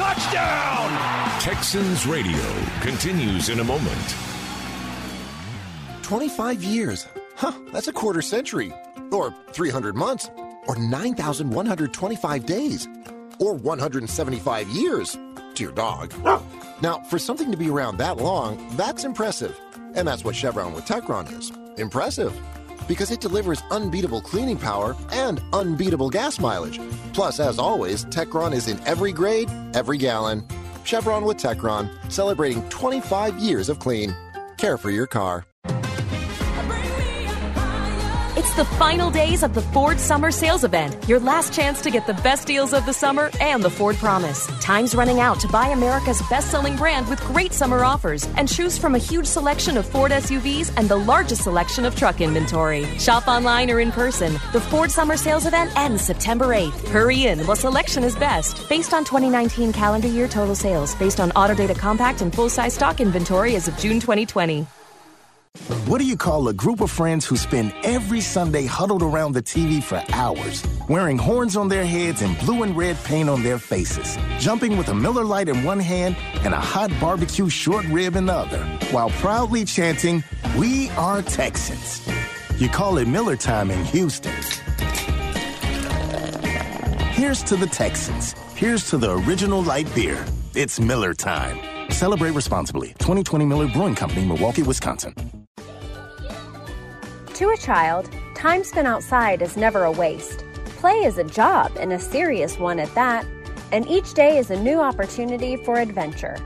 Touchdown! Texans Radio continues in a moment. 25 years. Huh, that's a quarter century. Or 300 months. Or 9,125 days. Or 175 years. To your dog. Now, for something to be around that long, that's impressive. And that's what Chevron with Techron is. Impressive. Because it delivers unbeatable cleaning power and unbeatable gas mileage. Plus, as always, Techron is in every grade, every gallon. Chevron with Techron, celebrating 25 years of clean. Care for your car. It's the final days of the Ford Summer Sales Event, your last chance to get the best deals of the summer and the Ford Promise. Time's running out to buy America's best selling brand with great summer offers and choose from a huge selection of Ford SUVs and the largest selection of truck inventory. Shop online or in person. The Ford Summer Sales Event ends September 8th. Hurry in while selection is best. Based on 2019 calendar year total sales, based on Autodata compact and full size stock inventory as of June 2020. What do you call a group of friends who spend every Sunday huddled around the TV for hours, wearing horns on their heads and blue and red paint on their faces, jumping with a Miller Lite in one hand and a hot barbecue short rib in the other, while proudly chanting, We are Texans? You call it Miller time in Houston. Here's to the Texans. Here's to the original light beer. It's Miller time. Celebrate responsibly. 2020 Miller Brewing Company, Milwaukee, Wisconsin. To a child, time spent outside is never a waste. Play is a job and a serious one at that, and each day is a new opportunity for adventure.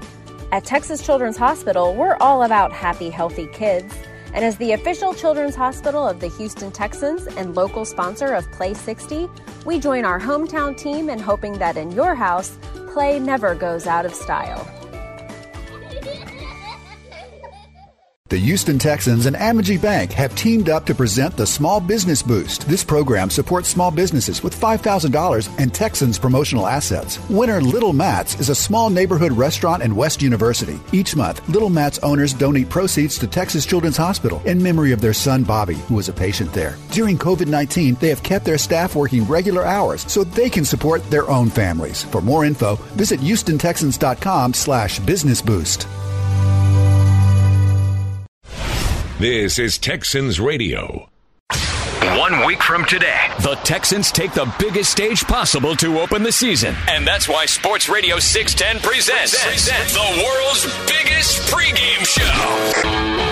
At Texas Children's Hospital, we're all about happy, healthy kids. And as the official children's hospital of the Houston Texans and local sponsor of Play 60, we join our hometown team in hoping that in your house, play never goes out of style. The Houston Texans and Amegy Bank have teamed up to present the Small Business Boost. This program supports small businesses with $5,000 and Texans promotional assets. Winner Little Matt's is a small neighborhood restaurant in West University. Each month, Little Matt's owners donate proceeds to Texas Children's Hospital in memory of their son Bobby, who was a patient there. During COVID 19, they have kept their staff working regular hours so they can support their own families. For more info, visit HoustonTexans.com slash business boost. This is Texans Radio. One week from today, the Texans take the biggest stage possible to open the season. And that's why Sports Radio 610 presents, the world's biggest pregame show.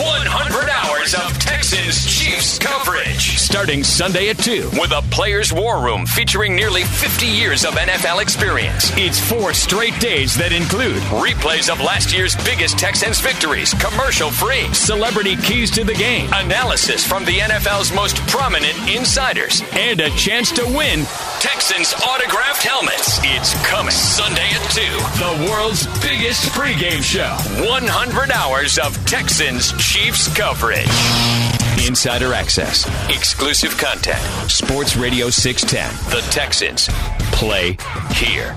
100 hours of Texans Chiefs coverage. Starting Sunday at 2 with a Players War Room featuring nearly 50 years of NFL experience. It's four straight days that include replays of last year's biggest Texans victories, commercial free, celebrity keys to the game, analysis from the NFL's most prominent insiders, and a chance to win Texans autographed helmets. It's coming Sunday at 2. The world's biggest pregame show. 100 hours of Texans Chiefs coverage. Insider access, exclusive content. Sports Radio 610. The Texans play here.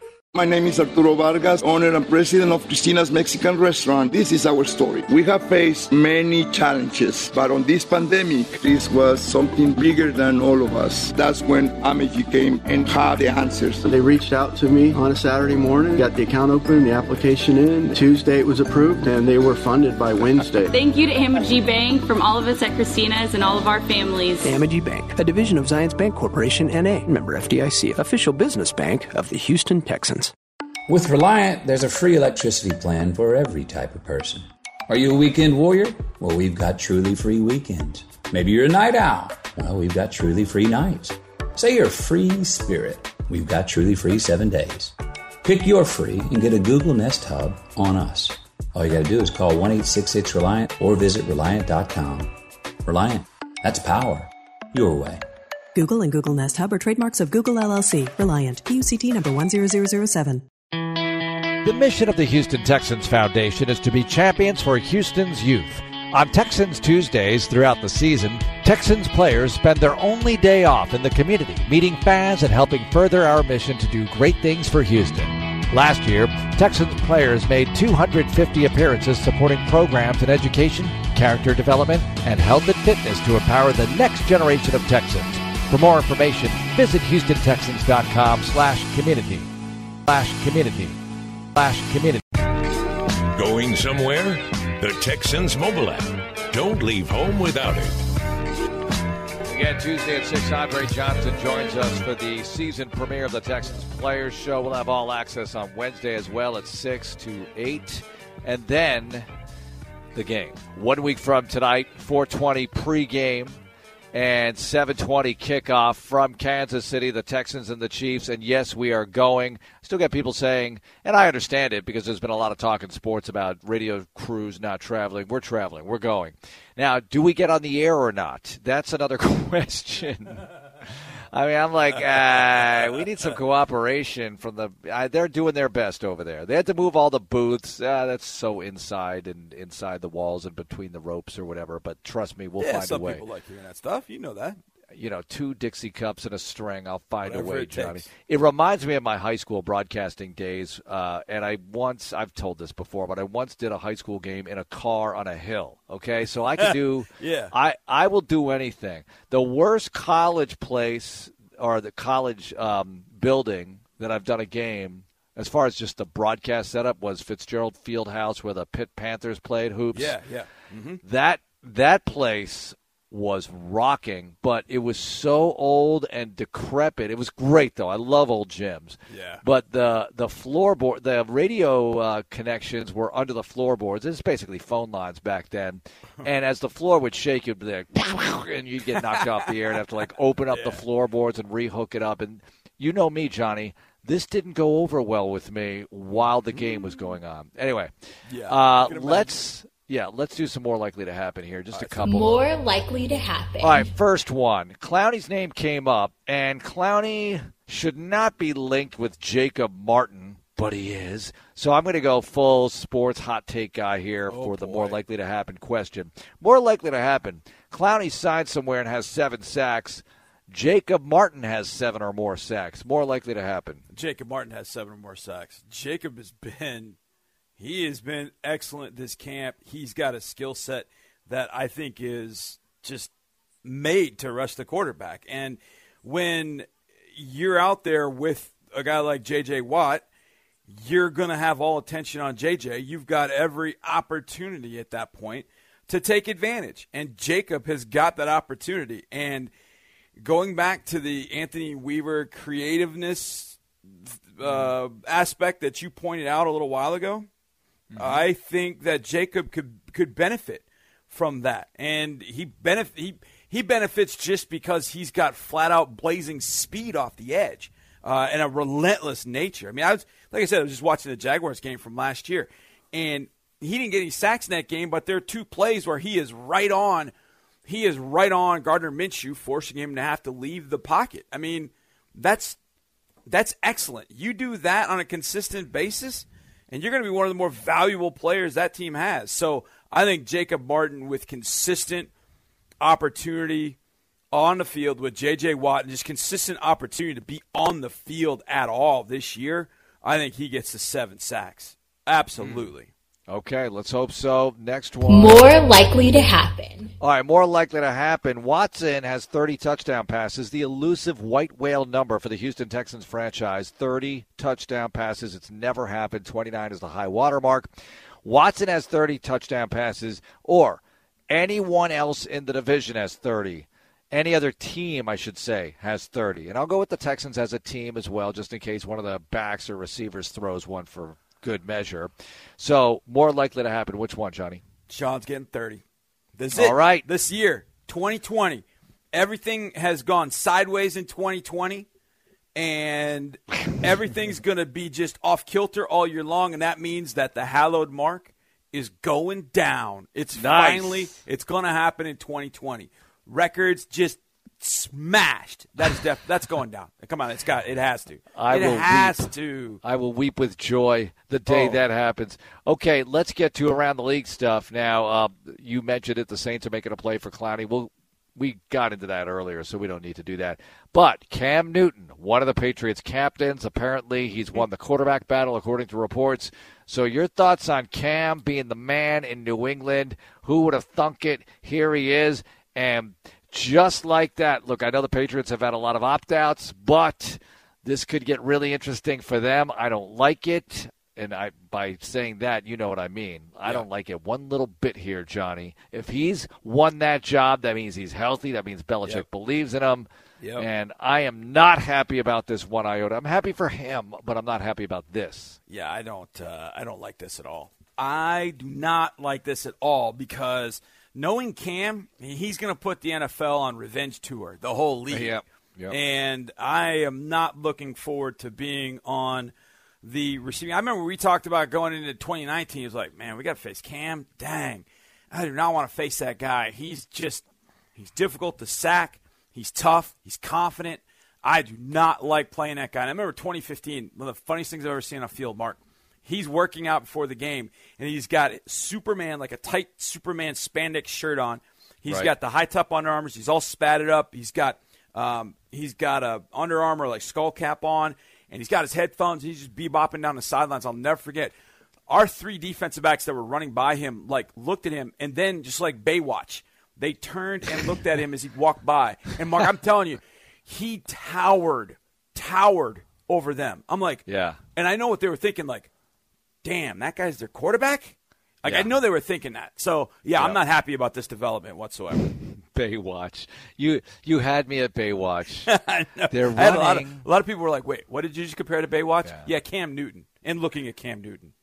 My name is Arturo Vargas, owner and president of Christina's Mexican Restaurant. This is our story. We have faced many challenges, but on this pandemic, this was something bigger than all of us. That's when Amegy came and had the answers. They reached out to me on a Saturday morning, got the account open, the application in. Tuesday it was approved, and they were funded by Wednesday. Thank you to Amegy Bank from all of us at Christina's and all of our families. Amegy Bank, a division of Zions Bank Corporation, NA, member FDIC, official business bank of the Houston Texans. With Reliant, there's a free electricity plan for every type of person. Are you a weekend warrior? Well, we've got truly free weekends. Maybe you're a night owl. Well, we've got truly free nights. Say you're a free spirit. We've got truly free seven days. Pick your free and get a Google Nest Hub on us. All you got to do is call 1 866 Reliant or visit Reliant.com. Reliant, that's power. Your way. Google and Google Nest Hub are trademarks of Google LLC. Reliant. PUCT number 10007. The mission of the Houston Texans Foundation is to be champions for Houston's youth. On Texans Tuesdays throughout the season, Texans players spend their only day off in the community, meeting fans and helping further our mission to do great things for Houston. Last year, Texans players made 250 appearances supporting programs in education, character development, and health and fitness to empower the next generation of Texans. For more information, visit HoustonTexans.com slash community slash community slash community. Going somewhere? The Texans mobile app. Don't leave home without it. Again, Tuesday at 6, Andre Johnson joins us for the season premiere of the Texans Players Show. We'll have all access on Wednesday as well at 6 to 8. And then the game. One week from tonight, 420 pregame and 7:20 kickoff from Kansas City, the Texans and the Chiefs. And yes, we are going. Still get people saying, and I understand it because there's been a lot of talk in sports about radio crews not traveling. We're traveling. We're going. Now, do we get on the air or not? That's another (laughs) question. (laughs) I mean, I'm like, uh, we need some cooperation from the. Uh, they're doing their best over there. They had to move all the booths. Uh, that's so inside and inside the walls and between the ropes or whatever. But trust me, we'll yeah, find a way. some people like hearing that stuff. You know that. You know, two Dixie cups and a string. I'll find Whatever a way, it Johnny. takes. It reminds me of my high school broadcasting days. Uh, and I once, I've told this before, but I once did a high school game in a car on a hill. Okay, so I can (laughs) do. Yeah. I I will do anything. The worst college place or the college um, building that I've done a game. As far as just the broadcast setup was Fitzgerald Field House where the Pitt Panthers played hoops. Yeah, yeah. Mm-hmm. That that place was rocking, but it was so old and decrepit. It was great though. I love old gyms. Yeah. But the the floorboard, the radio uh, connections were under the floorboards. It's basically phone lines back then. (laughs) and as the floor would shake, you'd be like, and you'd get knocked off the air and have to like open up the floorboards and rehook it up. And you know me, Johnny. This didn't go over well with me while the game was going on. Anyway, Yeah, uh, I can imagine. let's yeah, let's do some more likely to happen here. Just a couple. More likely to happen. All right, first one. Clowney's name came up, and Clowney should not be linked with Jacob Martin, but he is. So I'm going to go full sports hot take guy here oh, for the more likely to happen question. More likely to happen. Clowney signed somewhere and has seven sacks. Jacob Martin has seven or more sacks. More likely to happen. Jacob Martin has seven or more sacks. Jacob has been he has been excellent this camp. He's got a skill set that I think is just made to rush the quarterback. And when you're out there with a guy like JJ Watt, you're going to have all attention on JJ. You've got every opportunity at that point to take advantage. And Jacob has got that opportunity. And going back to the Anthony Weaver creativeness uh, aspect that you pointed out a little while ago, I think that Jacob could could benefit from that, and he benefit he he benefits just because he's got flat out blazing speed off the edge uh, and a relentless nature. I mean, I was like I said, I was just watching the Jaguars game from last year, and he didn't get any sacks in that game, but there are two plays where he is right on. He is right on Gardner Minshew, forcing him to have to leave the pocket. I mean, That's that's excellent. You do that on a consistent basis, and you're going to be one of the more valuable players that team has. So I think Jacob Martin with consistent opportunity on the field with J.J. Watt and just consistent opportunity to be on the field at all this year, I think he gets the seven sacks. Mm. Absolutely. Okay, let's hope so. Next one. More likely to happen. All right, more likely to happen. Watson has 30 touchdown passes, the elusive white whale number for the Houston Texans franchise. 30 touchdown passes. It's never happened. 29 is the high water mark. Watson has 30 touchdown passes, or anyone else in the division has 30. Any other team, I should say, has 30. And I'll go with the Texans as a team as well, just in case one of the backs or receivers throws one for good measure. So, more likely to happen. Which one, Johnny? Sean's getting 30. This is it. All right. This year, 2020. Everything has gone sideways in 2020, and (laughs) everything's going to be just off kilter all year long, and that means that the hallowed mark is going down. It's Nice. finally, it's going to happen in 2020. Records just smashed. That is def- that's going down. Come on, it's got it has to. I it will has weep. to. I will weep with joy the day Oh. that happens. Okay, let's get to around the league stuff now. Uh, you mentioned it. The Saints are making a play for Clowney. We'll, we got into that earlier, so we don't need to do that. But Cam Newton, one of the Patriots' captains, apparently he's won the quarterback battle according to reports. So your thoughts on Cam being the man in New England? Who would have thunk it? Here he is, and just like that. Look, I know the Patriots have had a lot of opt-outs, but this could get really interesting for them. I don't like it. And I, by saying that, you know what I mean. I don't like it one little bit here, Johnny. If he's won that job, that means he's healthy. That means Belichick Yep. believes in him. Yep. And I am not happy about this one iota. I'm happy for him, but I'm not happy about this. Yeah, I don't. Uh, I don't like this at all. I do not like this at all because knowing Cam, he's going to put the NFL on revenge tour, the whole league. Yep, yep. And I am not looking forward to being on the receiving. I remember we talked about going into 2019. He was like, "Man, we got to face Cam. Dang, I do not want to face that guy. He's just he's difficult to sack. He's tough. He's confident. I do not like playing that guy. And I remember 2015, one of the funniest things I've ever seen on a field, Mark. He's working out before the game, and he's got Superman, like a tight Superman spandex shirt on. He's Right. got the high top Under Armours. He's all spatted up. He's got um, he's got a Under Armour like skull cap on, and he's got his headphones. He's just bebopping down the sidelines. I'll never forget. Our three defensive backs that were running by him like looked at him, and then just like Baywatch, they turned and looked at him as he walked by. And Mark, I'm telling you, he towered, towered over them. I'm like, Yeah. and I know what they were thinking. Like, damn, that guy's their quarterback. Like I know they were thinking that. So yeah, I'm not happy about this development whatsoever. (laughs) Baywatch. You you had me at Baywatch. (laughs) They're had a lot, of, running. a lot of people were like, "Wait, what did you just compare to Baywatch?" Yeah, Cam Newton. And looking at Cam Newton.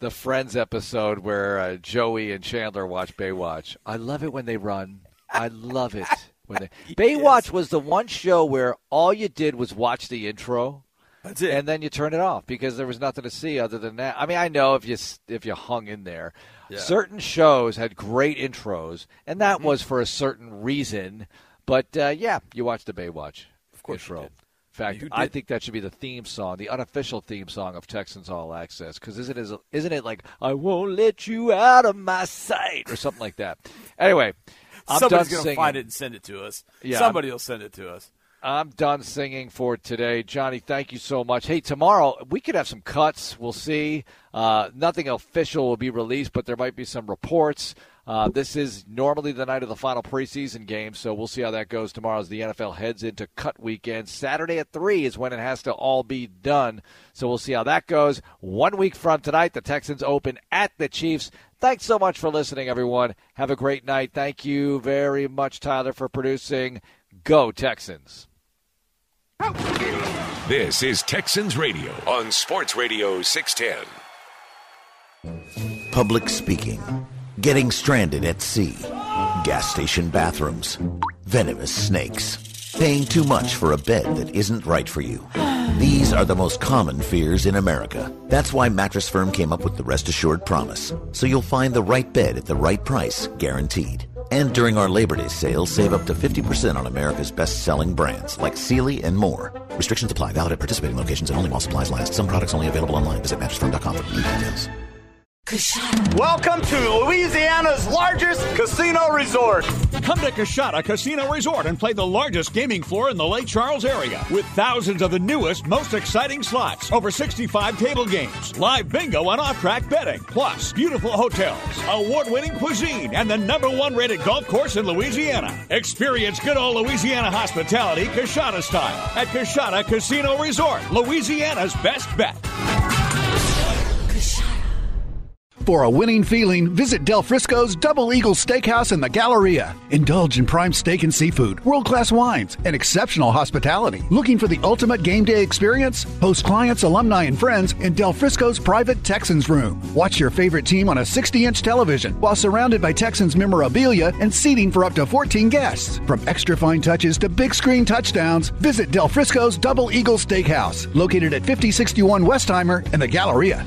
the Friends episode where uh, Joey and Chandler watch Baywatch. I love it when they run. I love it when they. (laughs) Baywatch was the one show where all you did was watch the intro. That's it. And then you turn it off because there was nothing to see other than that. I mean, I know if you if you hung in there, Yeah. certain shows had great intros, and that Mm-hmm. was for a certain reason. But uh, yeah, you watched the Baywatch Of course intro. did. In fact, You I think that should be the theme song, the unofficial theme song of Texans All Access. Because isn't it, isn't it like "I won't let you out of my sight" or something like that? Anyway, I'm Somebody's gonna singing. find it and send it to us. Yeah, Somebody will send it to us. I'm done singing for today. Johnny, thank you so much. Hey, tomorrow we could have some cuts. We'll see. Uh, nothing official will be released, but there might be some reports. Uh, this is normally the night of the final preseason game, so we'll see how that goes tomorrow as the NFL heads into cut weekend. Saturday at 3 is when it has to all be done, so we'll see how that goes. One week from tonight, the Texans open at the Chiefs. Thanks so much for listening, everyone. Have a great night. Thank you very much, Tyler, for producing. Go, Texans. This is Texans Radio on Sports Radio 610. Public speaking, getting stranded at sea, gas station bathrooms, venomous snakes, paying too much for a bed that isn't right for you. These are the most common fears in America. That's why Mattress Firm came up with the Rest Assured Promise, so you'll find the right bed at the right price, guaranteed. And during our Labor Day sale, save up to 50% on America's best-selling brands like Sealy and more. Restrictions apply. Valid at participating locations and only while supplies last. Some products only available online. Visit mattressfirm.com for details. Welcome to Louisiana's largest casino resort. Come to Coushatta Casino Resort and play the largest gaming floor in the Lake Charles area with thousands of the newest, most exciting slots, over 65 table games, live bingo and off-track betting, plus beautiful hotels, award-winning cuisine, and the number one rated golf course in Louisiana. Experience good old Louisiana hospitality Coushatta style at Coushatta Casino Resort, Louisiana's best bet. For a winning feeling, visit Del Frisco's Double Eagle Steakhouse in the Galleria. Indulge in prime steak and seafood, world class wines, and exceptional hospitality. Looking for the ultimate game day experience? Host clients, alumni, and friends in Del Frisco's private Texans room. Watch your favorite team on a 60 inch television while surrounded by Texans memorabilia and seating for up to 14 guests. From extra fine touches to big screen touchdowns, visit Del Frisco's Double Eagle Steakhouse, located at 5061 Westheimer in the Galleria.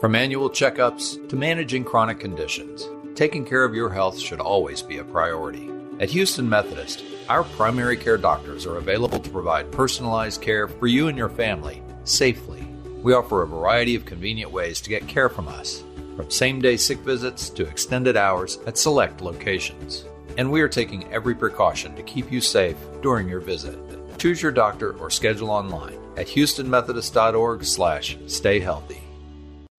From annual checkups to managing chronic conditions, taking care of your health should always be a priority. At Houston Methodist, our primary care doctors are available to provide personalized care for you and your family safely. We offer a variety of convenient ways to get care from us, from same day sick visits to extended hours at select locations. And we are taking every precaution to keep you safe during your visit. Choose your doctor or schedule online at houstonmethodist.org/slash stay healthy.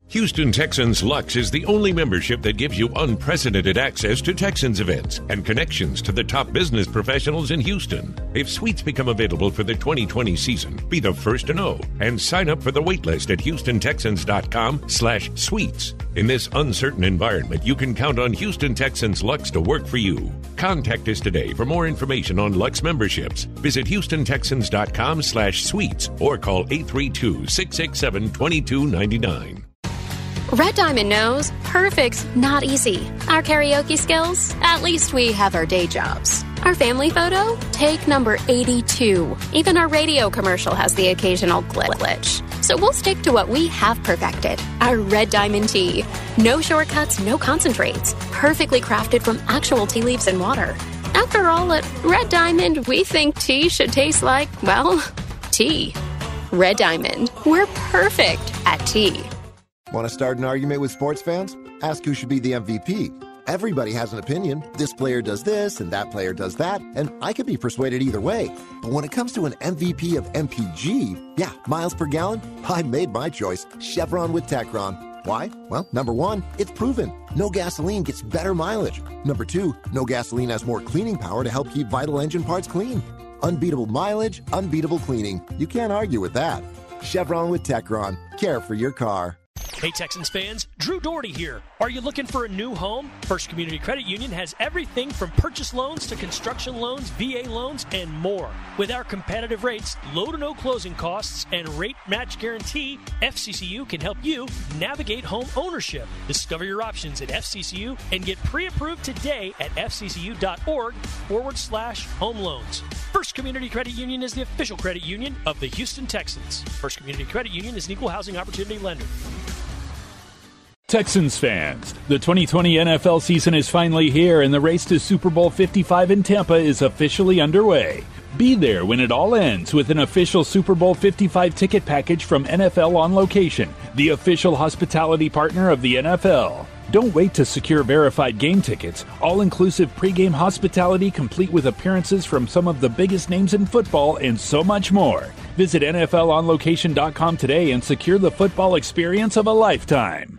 Houston Texans Lux is the only membership that gives you unprecedented access to Texans events and connections to the top business professionals in Houston. If suites become available for the 2020 season, be the first to know and sign up for the waitlist at houstontexans.com slash suites. In this uncertain environment, you can count on Houston Texans Lux to work for you. Contact us today for more information on Lux memberships. Visit houstontexans.com slash suites or call 832-667-2299. Red Diamond knows perfect's not easy. Our karaoke skills? At least we have our day jobs. Our family photo? Take number 82. Even our radio commercial has the occasional glitch. So we'll stick to what we have perfected our Red Diamond tea. No shortcuts, no concentrates. Perfectly crafted from actual tea leaves and water. After all, at Red Diamond, we think tea should taste like, well, (laughs) tea. Red Diamond, we're perfect at tea. Want to start an argument with sports fans? Ask who should be the MVP. Everybody has an opinion. This player does this and that player does that, and I could be persuaded either way. But when it comes to an MVP of MPG, yeah, miles per gallon, (laughs) I made my choice Chevron with Techron. Why? Well, number one, it's proven. No gasoline gets better mileage. Number two, no gasoline has more cleaning power to help keep vital engine parts clean. Unbeatable mileage, unbeatable cleaning. You can't argue with that. Chevron with Techron. Care for your car. Hey Texans fans, Drew Dougherty here. Are you looking for a new home? First Community Credit Union has everything from purchase loans to construction loans, VA loans, and more. With our competitive rates, low to no closing costs, and rate match guarantee, FCCU can help you navigate home ownership. Discover your options at FCCU and get pre-approved today at fccu.org forward slash home loans. First Community Credit Union is the official credit union of the Houston Texans. First Community Credit Union is an equal housing opportunity lender. Texans fans, the 2020 NFL season is finally here and the race to Super Bowl 55 in Tampa is officially underway. Be there when it all ends with an official Super Bowl 55 ticket package from NFL On Location, the official hospitality partner of the NFL. Don't wait to secure verified game tickets, all inclusive pregame hospitality complete with appearances from some of the biggest names in football and so much more. Visit NFLOnLocation.com today and secure the football experience of a lifetime.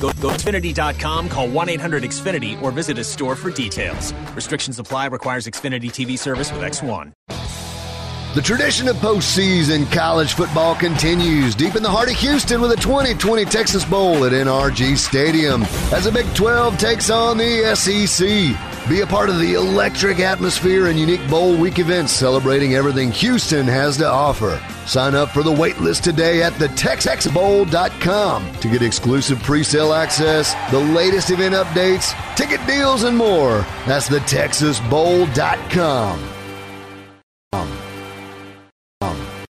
Go, to Xfinity.com, call 1 800 Xfinity, or visit a store for details. Restrictions apply, requires Xfinity TV service with X1. The tradition of postseason college football continues deep in the heart of Houston with a 2020 Texas Bowl at NRG Stadium as the Big 12 takes on the SEC. Be a part of the electric atmosphere and unique Bowl Week events celebrating everything Houston has to offer. Sign up for the waitlist today at thetexasbowl.com to get exclusive pre-sale access, the latest event updates, ticket deals, and more. That's thetexasbowl.com.